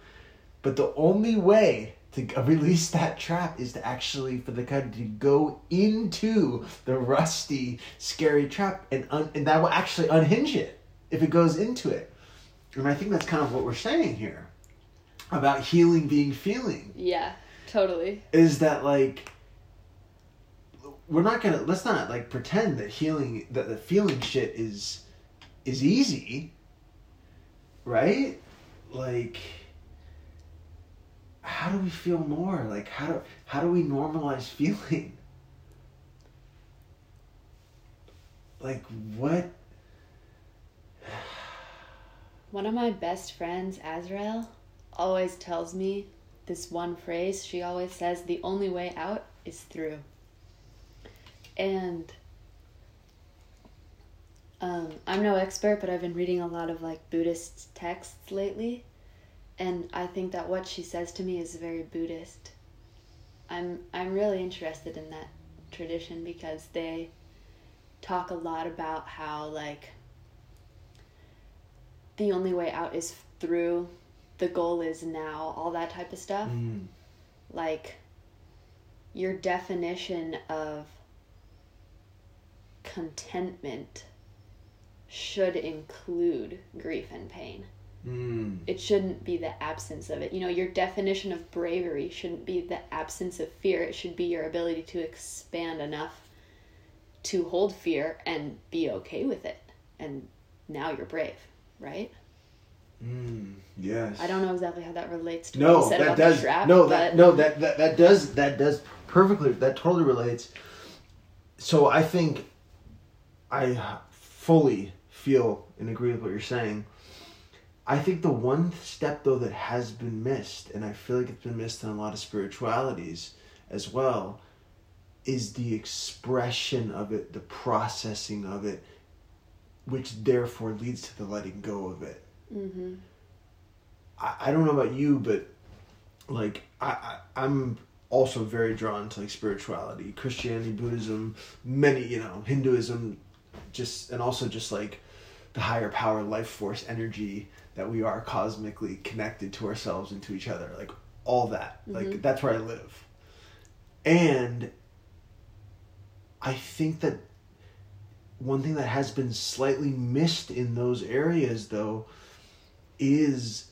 [SPEAKER 1] but the only way to release that trap is to actually for the coyote to go into the rusty, scary trap, and un- and that will actually unhinge it if it goes into it. And I think that's kind of what we're saying here about healing being feeling
[SPEAKER 2] Yeah, totally.
[SPEAKER 1] is that like we're not gonna let's not like pretend that healing that the feeling shit is is easy right like how do we feel more like how do how do we normalize feeling like what
[SPEAKER 2] One of my best friends, Azrael, always tells me this one phrase. She always says, The only way out is through. And um, I'm no expert, but I've been reading a lot of like Buddhist texts lately. And I think that what she says to me is very Buddhist. I'm I'm really interested in that tradition because they talk a lot about how like the only way out is through the goal is now all that type of stuff
[SPEAKER 1] mm,
[SPEAKER 2] like your definition of contentment should include grief and pain.
[SPEAKER 1] Mm,
[SPEAKER 2] it shouldn't be the absence of it. You know your definition of bravery shouldn't be the absence of fear. It should be your ability to expand enough to hold fear and be okay with it. And now you're brave right?
[SPEAKER 1] Mm, yes.
[SPEAKER 2] I don't know exactly how that relates to what
[SPEAKER 1] no
[SPEAKER 2] you said
[SPEAKER 1] that
[SPEAKER 2] about
[SPEAKER 1] does
[SPEAKER 2] the trap.
[SPEAKER 1] no that no that, that that does that does perfectly that totally relates. So i think i fully feel and agree with what you're saying. I think the one step though that has been missed and i feel like it's been missed in a lot of spiritualities as well is the expression of it the processing of it which therefore leads to the letting go of it.
[SPEAKER 2] Mhm.
[SPEAKER 1] I, I don't know about you, but like I, I I'm also very drawn to like spirituality, Christianity, Buddhism, many you know Hinduism, just and also just like the higher power life force energy that we are cosmically connected to ourselves and to each other like all that. Like
[SPEAKER 2] Mhm.
[SPEAKER 1] that's where i live. And i think that one thing that has been slightly missed in those areas though is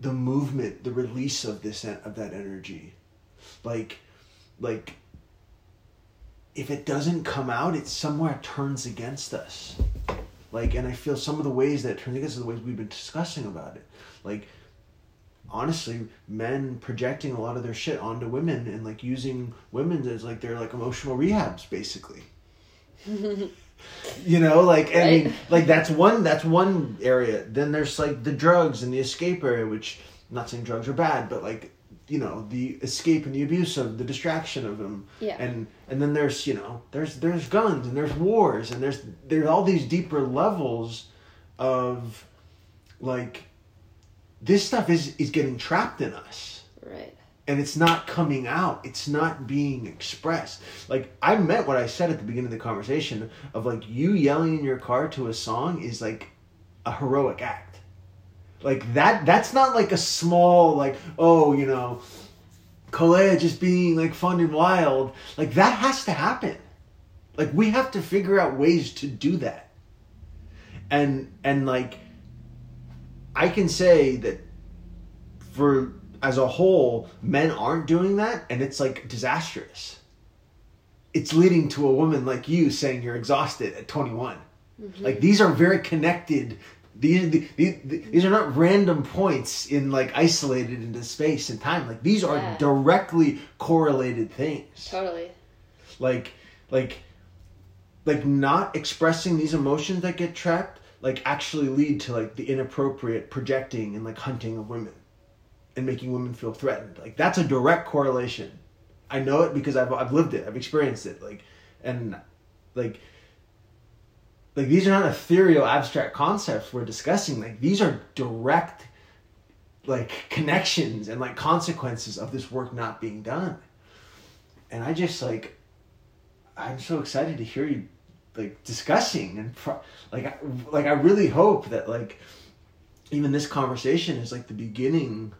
[SPEAKER 1] the movement the release of this of that energy. Like like if it doesn't come out it somewhere turns against us. Like and i feel some of the ways that it turns against us are the ways we've been discussing about it. Like honestly men projecting a lot of their shit onto women and like using women as like their like emotional rehabs basically. You know like i mean like that's one that's one area. Then there's like the drugs and the escape area which I'm not saying drugs are bad but like you know the escape and the abuse of the distraction of them.
[SPEAKER 2] Yeah.
[SPEAKER 1] and and then there's you know there's there's guns and there's wars and there's there's all these deeper levels of like this stuff is is getting trapped in us.
[SPEAKER 2] Right.
[SPEAKER 1] and it's not coming out. It's not being expressed. Like i meant what i said at the beginning of the conversation of like you yelling in your car to a song is like a heroic act like that that's not like a small like oh you know Koleah just being like fun and wild. Like that has to happen. Like we have to figure out ways to do that. And and like i can say that for as a whole men aren't doing that and it's like disastrous. It's leading to a woman like you saying you're exhausted at 21 mm-hmm. like these are very connected these, these these are not random points in like isolated into space and time. Like these are
[SPEAKER 2] Yeah.
[SPEAKER 1] directly correlated things.
[SPEAKER 2] Totally.
[SPEAKER 1] like like like not expressing these emotions that get trapped like actually lead to like the inappropriate projecting and like hunting of women and making women feel threatened. Like that's a direct correlation. I know it because i've, I've lived it. I've experienced it. Like and like like these are not ethereal abstract concepts we're discussing. Like these are direct like connections and like consequences of this work not being done. And i just like i'm so excited to hear you like discussing and pro- like like i really hope that like even this conversation is like the beginning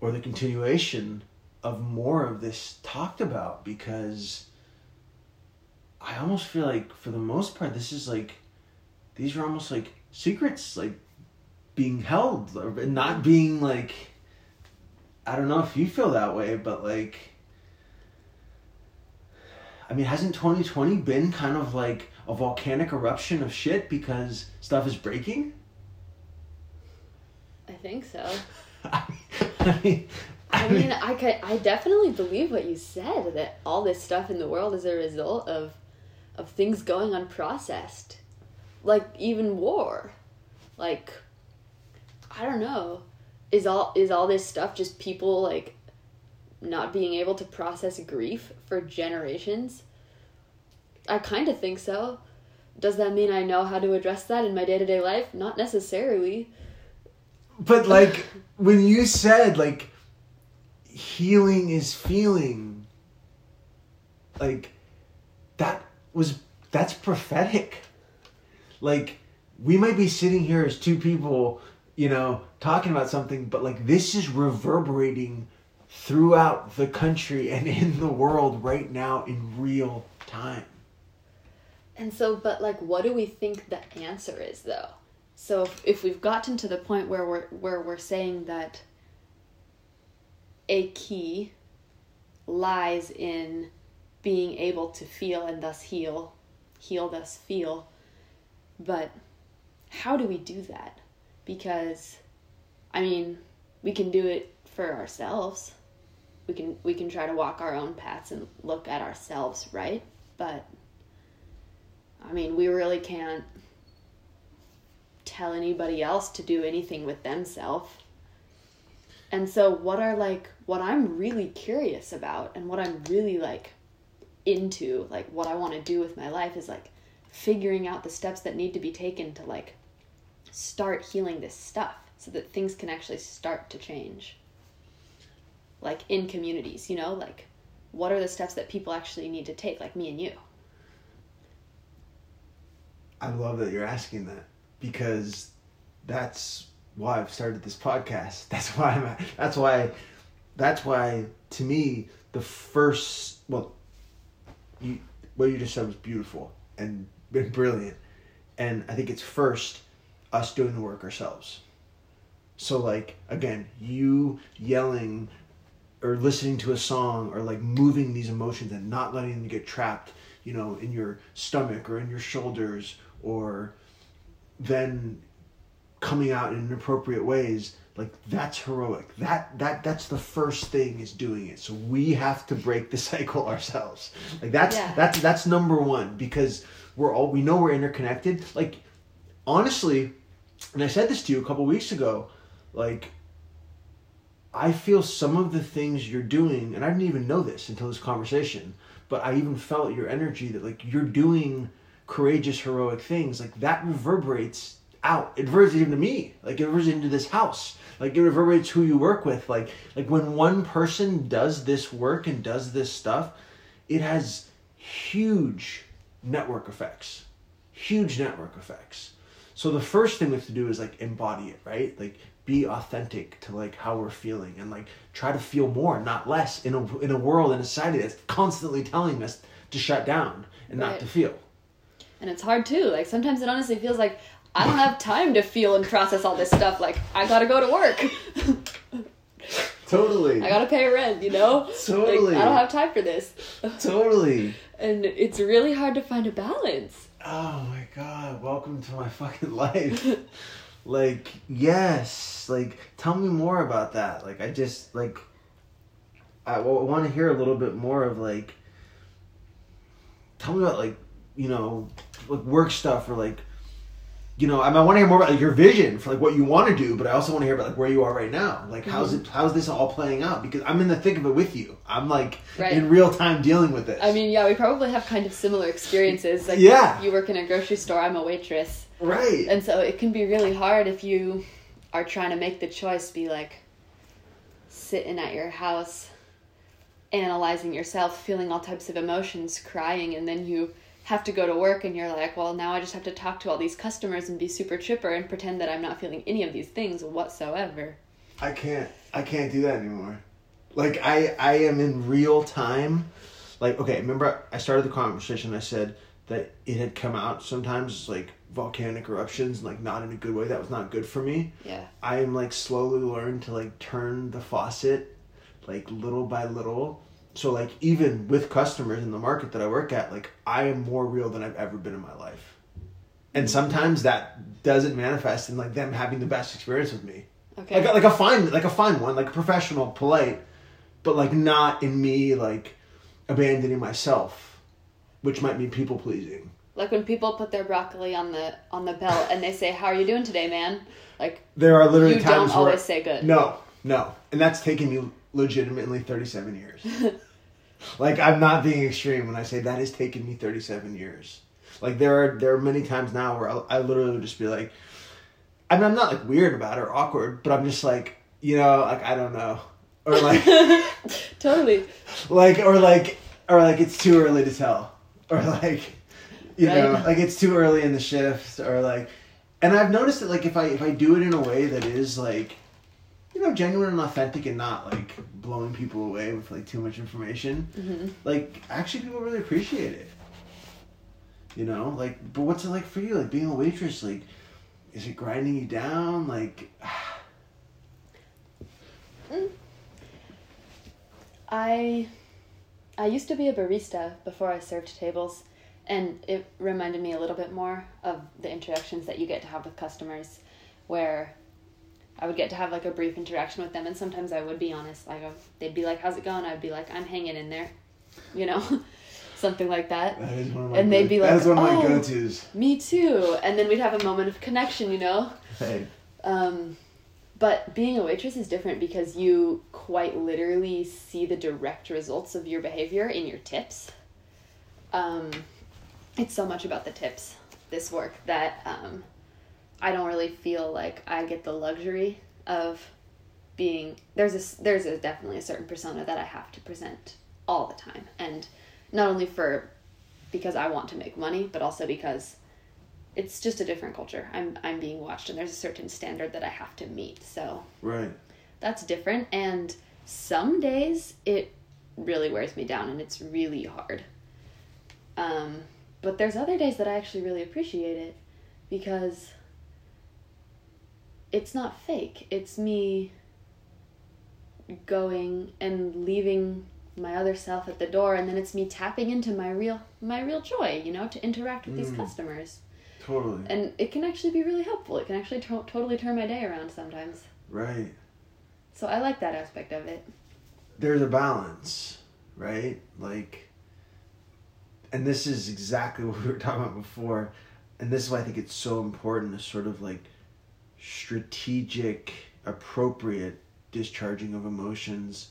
[SPEAKER 1] or the continuation of more of this talked about because I almost feel like for the most part this is like these are almost like secrets like being held and not being like I don't know if you feel that way but like I mean hasn't 2020 been kind of like a volcanic eruption of shit because stuff is breaking?
[SPEAKER 2] I think so.
[SPEAKER 1] I mean,
[SPEAKER 2] I mean, I could, I definitely believe what you said that all this stuff in the world is a result of of things going unprocessed. Like even war. Like I don't know. Is all is all this stuff just people like not being able to process grief for generations? I kind of think so. Does that mean I know how to address that in my day-to-day life? Not necessarily.
[SPEAKER 1] But like when you said like healing is feeling like that was that's prophetic. Like we might be sitting here as two people, you know, talking about something, but like this is reverberating throughout the country and in the world right now in real time.
[SPEAKER 2] And so, but like, what do we think the answer is, though? So, if, if we've gotten to the point where we're where we're saying that a key lies in being able to feel and thus heal, heal thus feel, but how do we do that? Because, I mean, we can do it for ourselves. We can we can try to walk our own paths and look at ourselves, right? But I mean, we really can't tell anybody else to do anything with themselves. And so, what are like, what I'm really curious about and what I'm really like into, like what I want to do with my life is like figuring out the steps that need to be taken to like start healing this stuff so that things can actually start to change. Like in communities, you know, like what are the steps that people actually need to take, like me and you?
[SPEAKER 1] I love that you're asking that because that's why I've started this podcast. That's why I'm. That's why. That's why to me the first well, you what you just said was beautiful and been brilliant, and I think it's first us doing the work ourselves. So like again, you yelling or listening to a song or like moving these emotions and not letting them get trapped, you know, in your stomach or in your shoulders or then coming out in inappropriate ways like that's heroic. That that that's the first thing is doing it. So we have to break the cycle ourselves. Like that's
[SPEAKER 2] Yeah.
[SPEAKER 1] that's that's number one because we're all we know we're interconnected. Like honestly and i said this to you a couple weeks ago like i feel some of the things you're doing and i didn't even know this until this conversation but i even felt your energy that like you're doing courageous heroic things. Like that reverberates out. It reverberates even to me. Like it reverberates into this house. Like it reverberates who you work with. Like like when one person does this work and does this stuff it has huge network effects. Huge network effects. So the first thing we have to do is like embody it right? Like be authentic to like how we're feeling and like try to feel more not less in a in a world in a society that's constantly telling us to shut down and not to feel.
[SPEAKER 2] And it's hard too. Like sometimes it honestly feels like I don't have time to feel and process all this stuff. Like I gotta go to work.
[SPEAKER 1] totally
[SPEAKER 2] I gotta pay rent, you know?
[SPEAKER 1] Totally.
[SPEAKER 2] Like, I don't have time for this.
[SPEAKER 1] totally
[SPEAKER 2] And it's really hard to find a balance.
[SPEAKER 1] Oh my god, welcome to my fucking life. like, yes, like tell me more about that. Like I just like I, want to hear a little bit more of like tell me about like, you know, like work stuff or like you know, I, mean, I want to hear more about like, your vision for like what you want to do, but I also want to hear about like where you are right now. Like, mm-hmm. how's it? How's this all playing out? Because I'm in the thick of it with you. I'm like
[SPEAKER 2] Right.
[SPEAKER 1] in real time dealing with this.
[SPEAKER 2] I mean, yeah, we probably have kind of similar experiences. Like,
[SPEAKER 1] Yeah.
[SPEAKER 2] you work in a grocery store, I'm a waitress.
[SPEAKER 1] right?
[SPEAKER 2] And so it can be really hard if you are trying to make the choice, be like sitting at your house, analyzing yourself, feeling all types of emotions, crying, and then you have to go to work and you're like, well, now I just have to talk to all these customers and be super chipper and pretend that I'm not feeling any of these things whatsoever.
[SPEAKER 1] I can't I can't do that anymore. Like I I am in real time. Like okay, remember I started the conversation. I said that it had come out sometimes like volcanic eruptions, like not in a good way. That was not good for me.
[SPEAKER 2] Yeah.
[SPEAKER 1] I am like slowly learned to like turn the faucet, like little by little. So like even with customers in the market that I work at, like I am more real than I've ever been in my life. And mm-hmm. sometimes that doesn't manifest in like them having the best experience with me
[SPEAKER 2] Okay.
[SPEAKER 1] like a, like a fine like a fine one like a professional polite but like not in me like abandoning myself which might mean people pleasing
[SPEAKER 2] Like when people put their broccoli on the on the belt and they say, "How are you doing today, man?" Like
[SPEAKER 1] there are literally
[SPEAKER 2] you
[SPEAKER 1] times
[SPEAKER 2] don't
[SPEAKER 1] where
[SPEAKER 2] always say good.
[SPEAKER 1] no no and that's taken me legitimately 37 years like i'm not being extreme when i say that has taken me 37 years. Like there are there are many times now where i, I literally would just be like I mean, i'm not like weird about it or awkward but i'm just like you know like i don't know. Or like
[SPEAKER 2] totally.
[SPEAKER 1] like or like or like it's too early to tell. Or like you know like it's too early in the shift or like and i've noticed that like if i if i do it in a way that is like you know genuine and authentic and not like blowing people away with like too much information.
[SPEAKER 2] Mm-hmm.
[SPEAKER 1] like actually people really appreciate it. You know like but what's it like for you? Like being a waitress like is it grinding you down? Like
[SPEAKER 2] I I used to be a barista before I served tables, and it reminded me a little bit more of the interactions that you get to have with customers, where I would get to have like a brief interaction with them, and sometimes I would be honest. Like they'd be like, "How's it going?" I'd be like, "I'm hanging in there," you know, something like that.
[SPEAKER 1] that is one of my
[SPEAKER 2] And they'd be like,
[SPEAKER 1] is one of my
[SPEAKER 2] "Oh."
[SPEAKER 1] go-to's
[SPEAKER 2] Me too. And then we'd have a moment of connection, you know.
[SPEAKER 1] hey
[SPEAKER 2] Um, but being a waitress is different because you quite literally see the direct results of your behavior in your tips. Um, it's so much about the tips, this work, that um, I don't really feel like I get the luxury of being there's a there's a definitely a certain persona that I have to present all the time and not only for because I want to make money but also because it's just a different culture. I'm I'm being watched and there's a certain standard that I have to meet. So
[SPEAKER 1] Right.
[SPEAKER 2] that's different and some days it really wears me down and it's really hard. Um but there's other days that I actually really appreciate it because it's not fake. It's me going and leaving my other self at the door and then it's me tapping into my real my real joy, you know, to interact with these
[SPEAKER 1] Mm.
[SPEAKER 2] customers.
[SPEAKER 1] Totally.
[SPEAKER 2] And it can actually be really helpful. It can actually to- totally turn my day around sometimes.
[SPEAKER 1] Right.
[SPEAKER 2] So I like that aspect of it.
[SPEAKER 1] There's a balance, right? Like, and this is exactly what we were talking about before. And this is why I think it's so important to sort of like strategic, appropriate discharging of emotions.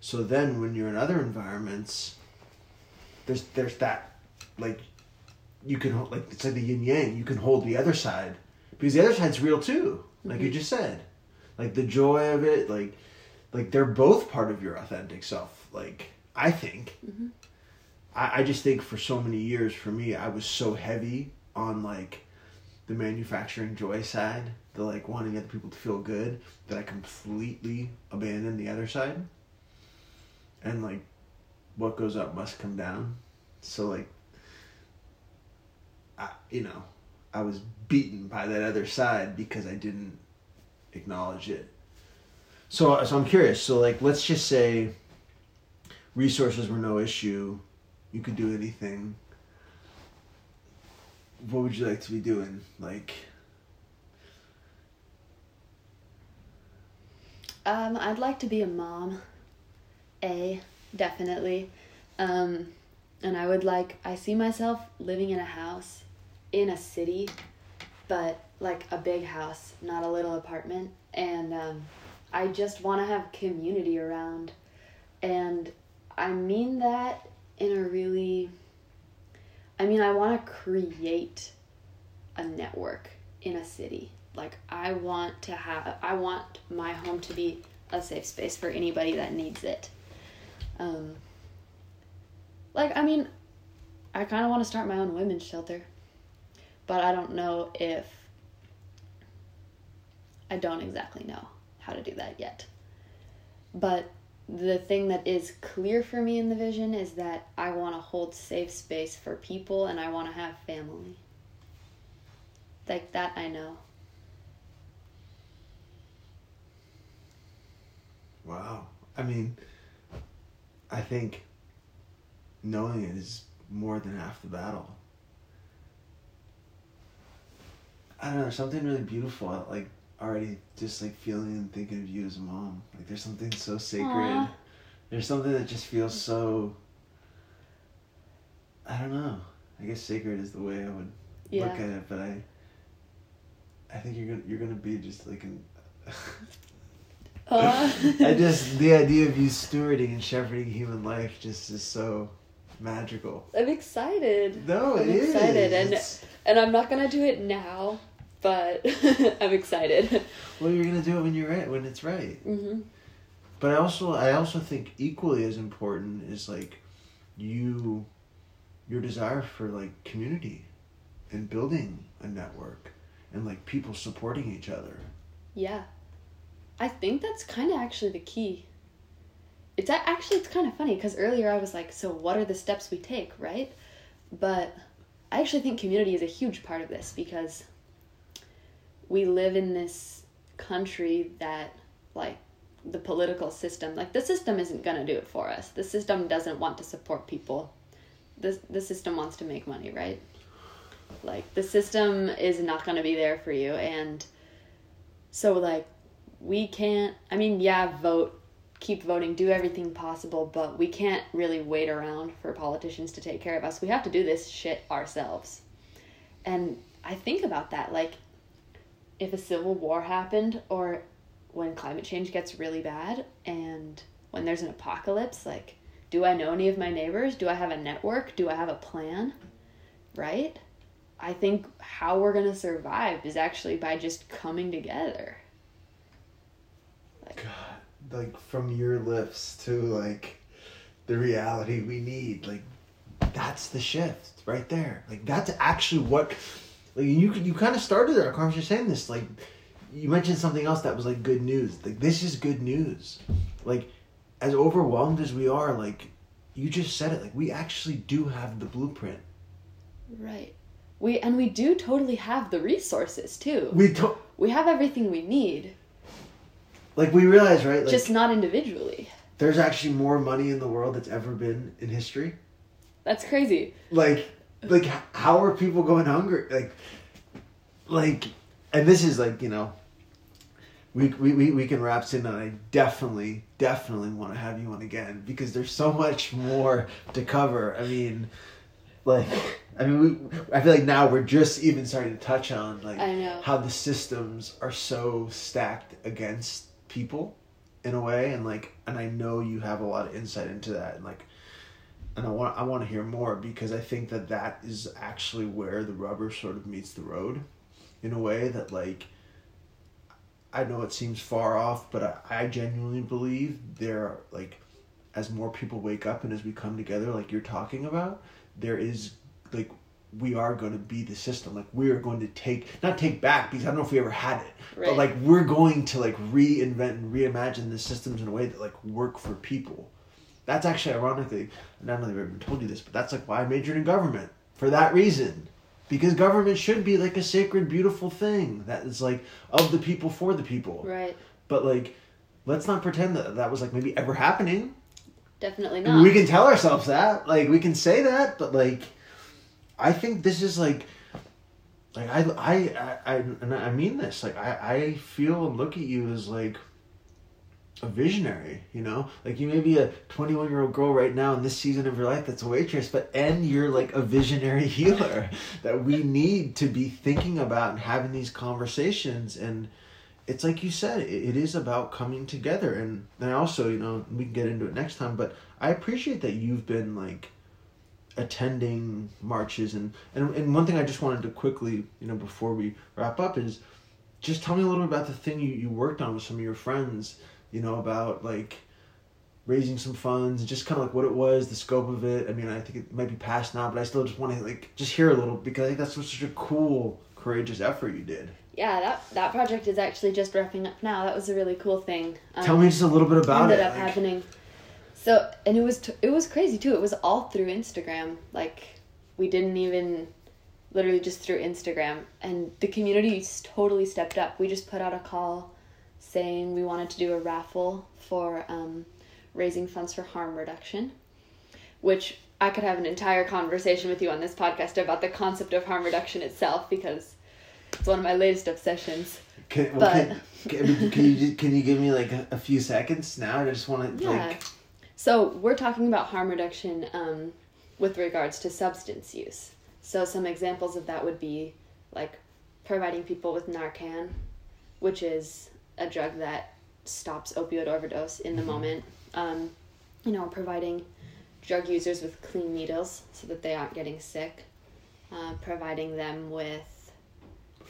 [SPEAKER 1] So then when you're in other environments, there's there's that like you can hold like it's like the yin yang. You can hold the other side because the other side's real too, like you
[SPEAKER 2] Mhm.
[SPEAKER 1] just said. Like the joy of it, like like they're both part of your authentic self. Like I think,
[SPEAKER 2] Mhm.
[SPEAKER 1] I, I just think for so many years for me, I was so heavy on like the manufacturing joy side, the like wanting other people to feel good, that I completely abandoned the other side. And like, what goes up must come down. So like, I you know, I was beaten by that other side because I didn't acknowledge it. So so I'm curious. So like, let's just say resources were no issue, you could do anything. What would you like to be doing? Like,
[SPEAKER 2] Um, I'd like to be a mom. A, definitely. Um, and I would like, I see myself living in a house in a city, but like a big house, not a little apartment. And um, I just want to have community around. And I mean that in a really, I mean, I want to create a network in a city. Like I want to have I want my home to be a safe space for anybody that needs it. Um like I mean I kind of want to start my own women's shelter. But I don't know if I don't exactly know how to do that yet. But the thing that is clear for me in the vision is that I want to hold safe space for people and I want to have family. Like that I know.
[SPEAKER 1] wow. I mean, I think knowing it is more than half the battle. I don't know, something really beautiful, like already just like feeling and thinking of you as a mom. Like there's something so sacred.
[SPEAKER 2] Aw.
[SPEAKER 1] There's something that just feels so. I don't know. I guess sacred is the way I would
[SPEAKER 2] Yeah.
[SPEAKER 1] look at it, but I. I think you're gonna you're gonna be just like an.
[SPEAKER 2] Aw.
[SPEAKER 1] I just the idea of you stewarding and shepherding human life just is so magical.
[SPEAKER 2] I'm excited.
[SPEAKER 1] No,
[SPEAKER 2] I'm
[SPEAKER 1] it is.
[SPEAKER 2] excited, and-
[SPEAKER 1] It's-
[SPEAKER 2] And I'm not gonna do it now, but I'm excited.
[SPEAKER 1] well, you're gonna do it when you're right when it's right.
[SPEAKER 2] hmm
[SPEAKER 1] But I also I also think equally as important is like you your desire for like community and building a network and like people supporting each other.
[SPEAKER 2] Yeah. I think that's kind of actually the key. It's actually it's kind of funny because earlier I was like, so what are the steps we take, right? But I actually think community is a huge part of this because we live in this country that like the political system like the system isn't going to do it for us. The system doesn't want to support people. The, the system wants to make money right? Like the system is not going to be there for you. And so like we can't I mean yeah vote keep voting do everything possible but we can't really wait around for politicians to take care of us. We have to do this shit ourselves. And I think about that like if a civil war happened or when climate change gets really bad and when there's an apocalypse like do I know any of my neighbors? Do I have a network? Do I have a plan? Right? I think how we're going to survive is actually by just coming together.
[SPEAKER 1] God, like from your lips to like the reality we need, like that's the shift right there. Like that's actually what like you you kind of started our conversation saying this like you mentioned something else that was like good news like this is good news like as overwhelmed as we are like you just said it like we actually do have the blueprint
[SPEAKER 2] Right. We and we do totally have the resources too.
[SPEAKER 1] we don't
[SPEAKER 2] We have everything we need,
[SPEAKER 1] like we realize right like
[SPEAKER 2] just not individually.
[SPEAKER 1] there's actually more money in the world that's ever been in history
[SPEAKER 2] That's crazy.
[SPEAKER 1] like like how are people going hungry? Like like and this is like you know we we, we, we can wrap in and i definitely definitely want to have you on again because there's so much more to cover. I mean like i mean we i feel like now we're just even starting to touch on like how the systems are so stacked against people in a way and like and i know you have a lot of insight into that and like and I want I want to hear more because I think that that is actually where the rubber sort of meets the road, in a way that like. I know it seems far off, but I, I genuinely believe there are like, as more people wake up and as we come together, like you're talking about, there is like we are going to be the system. Like we are going to take not take back because I don't know if we ever had it, but like we're going to like reinvent and reimagine the systems in a way that like work for people. That's actually ironically, I don't know if I've ever told you this, but that's like why I majored in government for that reason. Because government should be like a sacred, beautiful thing that is like of the people for the people.
[SPEAKER 2] Right.
[SPEAKER 1] But like, let's not pretend that that was like maybe ever happening.
[SPEAKER 2] Definitely not.
[SPEAKER 1] we can tell ourselves that, like we can say that, but like, I think this is like, like I I I, I and I mean this, like I I feel and look at you as like a visionary, you know? Like you may be a 21 year old girl right now in this season of your life that's a waitress, but and you're like a visionary healer that we need to be thinking about and having these conversations. And it's like you said, it, is about coming together. And then also, you know, we can get into it next time, but I appreciate that you've been like attending marches and, and and one thing I just wanted to quickly, you know, before we wrap up is just tell me a little bit about the thing you, you worked on with some of your friends, you know, about like raising some funds, and just kind of like what it was, the scope of it. I mean, I think it might be past now, but I still just want to like just hear a little because I think that's such a cool, courageous effort you did.
[SPEAKER 2] yeah, that that project is actually just wrapping up now. That was a really cool thing. Um,
[SPEAKER 1] Tell me just a little bit about
[SPEAKER 2] ended
[SPEAKER 1] it.
[SPEAKER 2] up
[SPEAKER 1] like-
[SPEAKER 2] happening. So and it was t- it was crazy too. It was all through Instagram. Like we didn't even literally just through Instagram, and the community totally stepped up. We just put out a call saying we wanted to do a raffle for um, raising funds for harm reduction, which I could have an entire conversation with you on this podcast about the concept of harm reduction itself because it's one of my latest obsessions.
[SPEAKER 1] Can, well,
[SPEAKER 2] But-
[SPEAKER 1] can, can, can you can you give me like a, a few seconds now? I just want to
[SPEAKER 2] Yeah.
[SPEAKER 1] like
[SPEAKER 2] So we're talking about harm reduction um, with regards to substance use. So some examples of that would be like providing people with Narcan, which is a drug that stops opioid overdose in the moment. Um, you know, providing drug users with clean needles so that they aren't getting sick. Uh, providing them with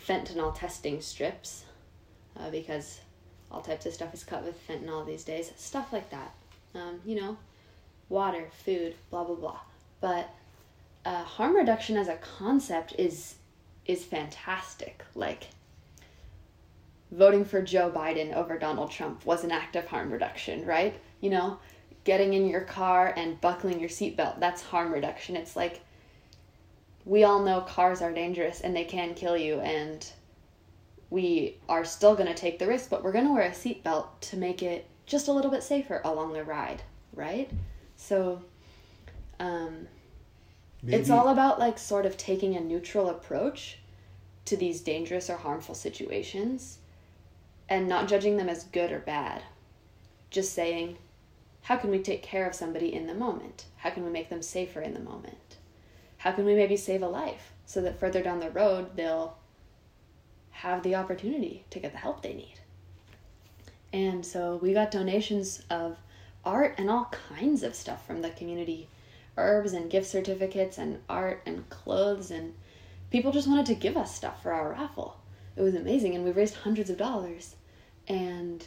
[SPEAKER 2] fentanyl testing strips uh, because all types of stuff is cut with fentanyl these days. Stuff like that um, you know, water, food, blah blah blah. But uh, harm reduction as a concept is is fantastic. Like voting for Joe Biden over Donald Trump was an act of harm reduction, right? You know, getting in your car and buckling your seatbelt, that's harm reduction. It's like we all know cars are dangerous and they can kill you and we are still going to take the risk, but we're going to wear a seatbelt to make it just a little bit safer along the ride, right? So, um, it's all about like sort of taking a neutral approach to these dangerous or harmful situations and not judging them as good or bad. Just saying, how can we take care of somebody in the moment? How can we make them safer in the moment? How can we maybe save a life so that further down the road they'll have the opportunity to get the help they need? And so we got donations of art and all kinds of stuff from the community herbs and gift certificates and art and clothes and people just wanted to give us stuff for our raffle. It was amazing and we raised hundreds of dollars and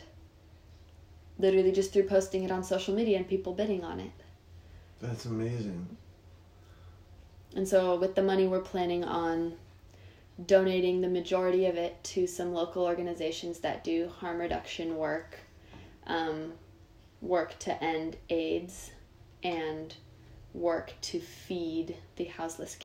[SPEAKER 2] literally just through posting it on social media and people bidding on it.
[SPEAKER 1] That's amazing.
[SPEAKER 2] And so with the money we're planning on donating the majority of it to some local organizations that do harm reduction work, um, work to end AIDS, and work to feed the houseless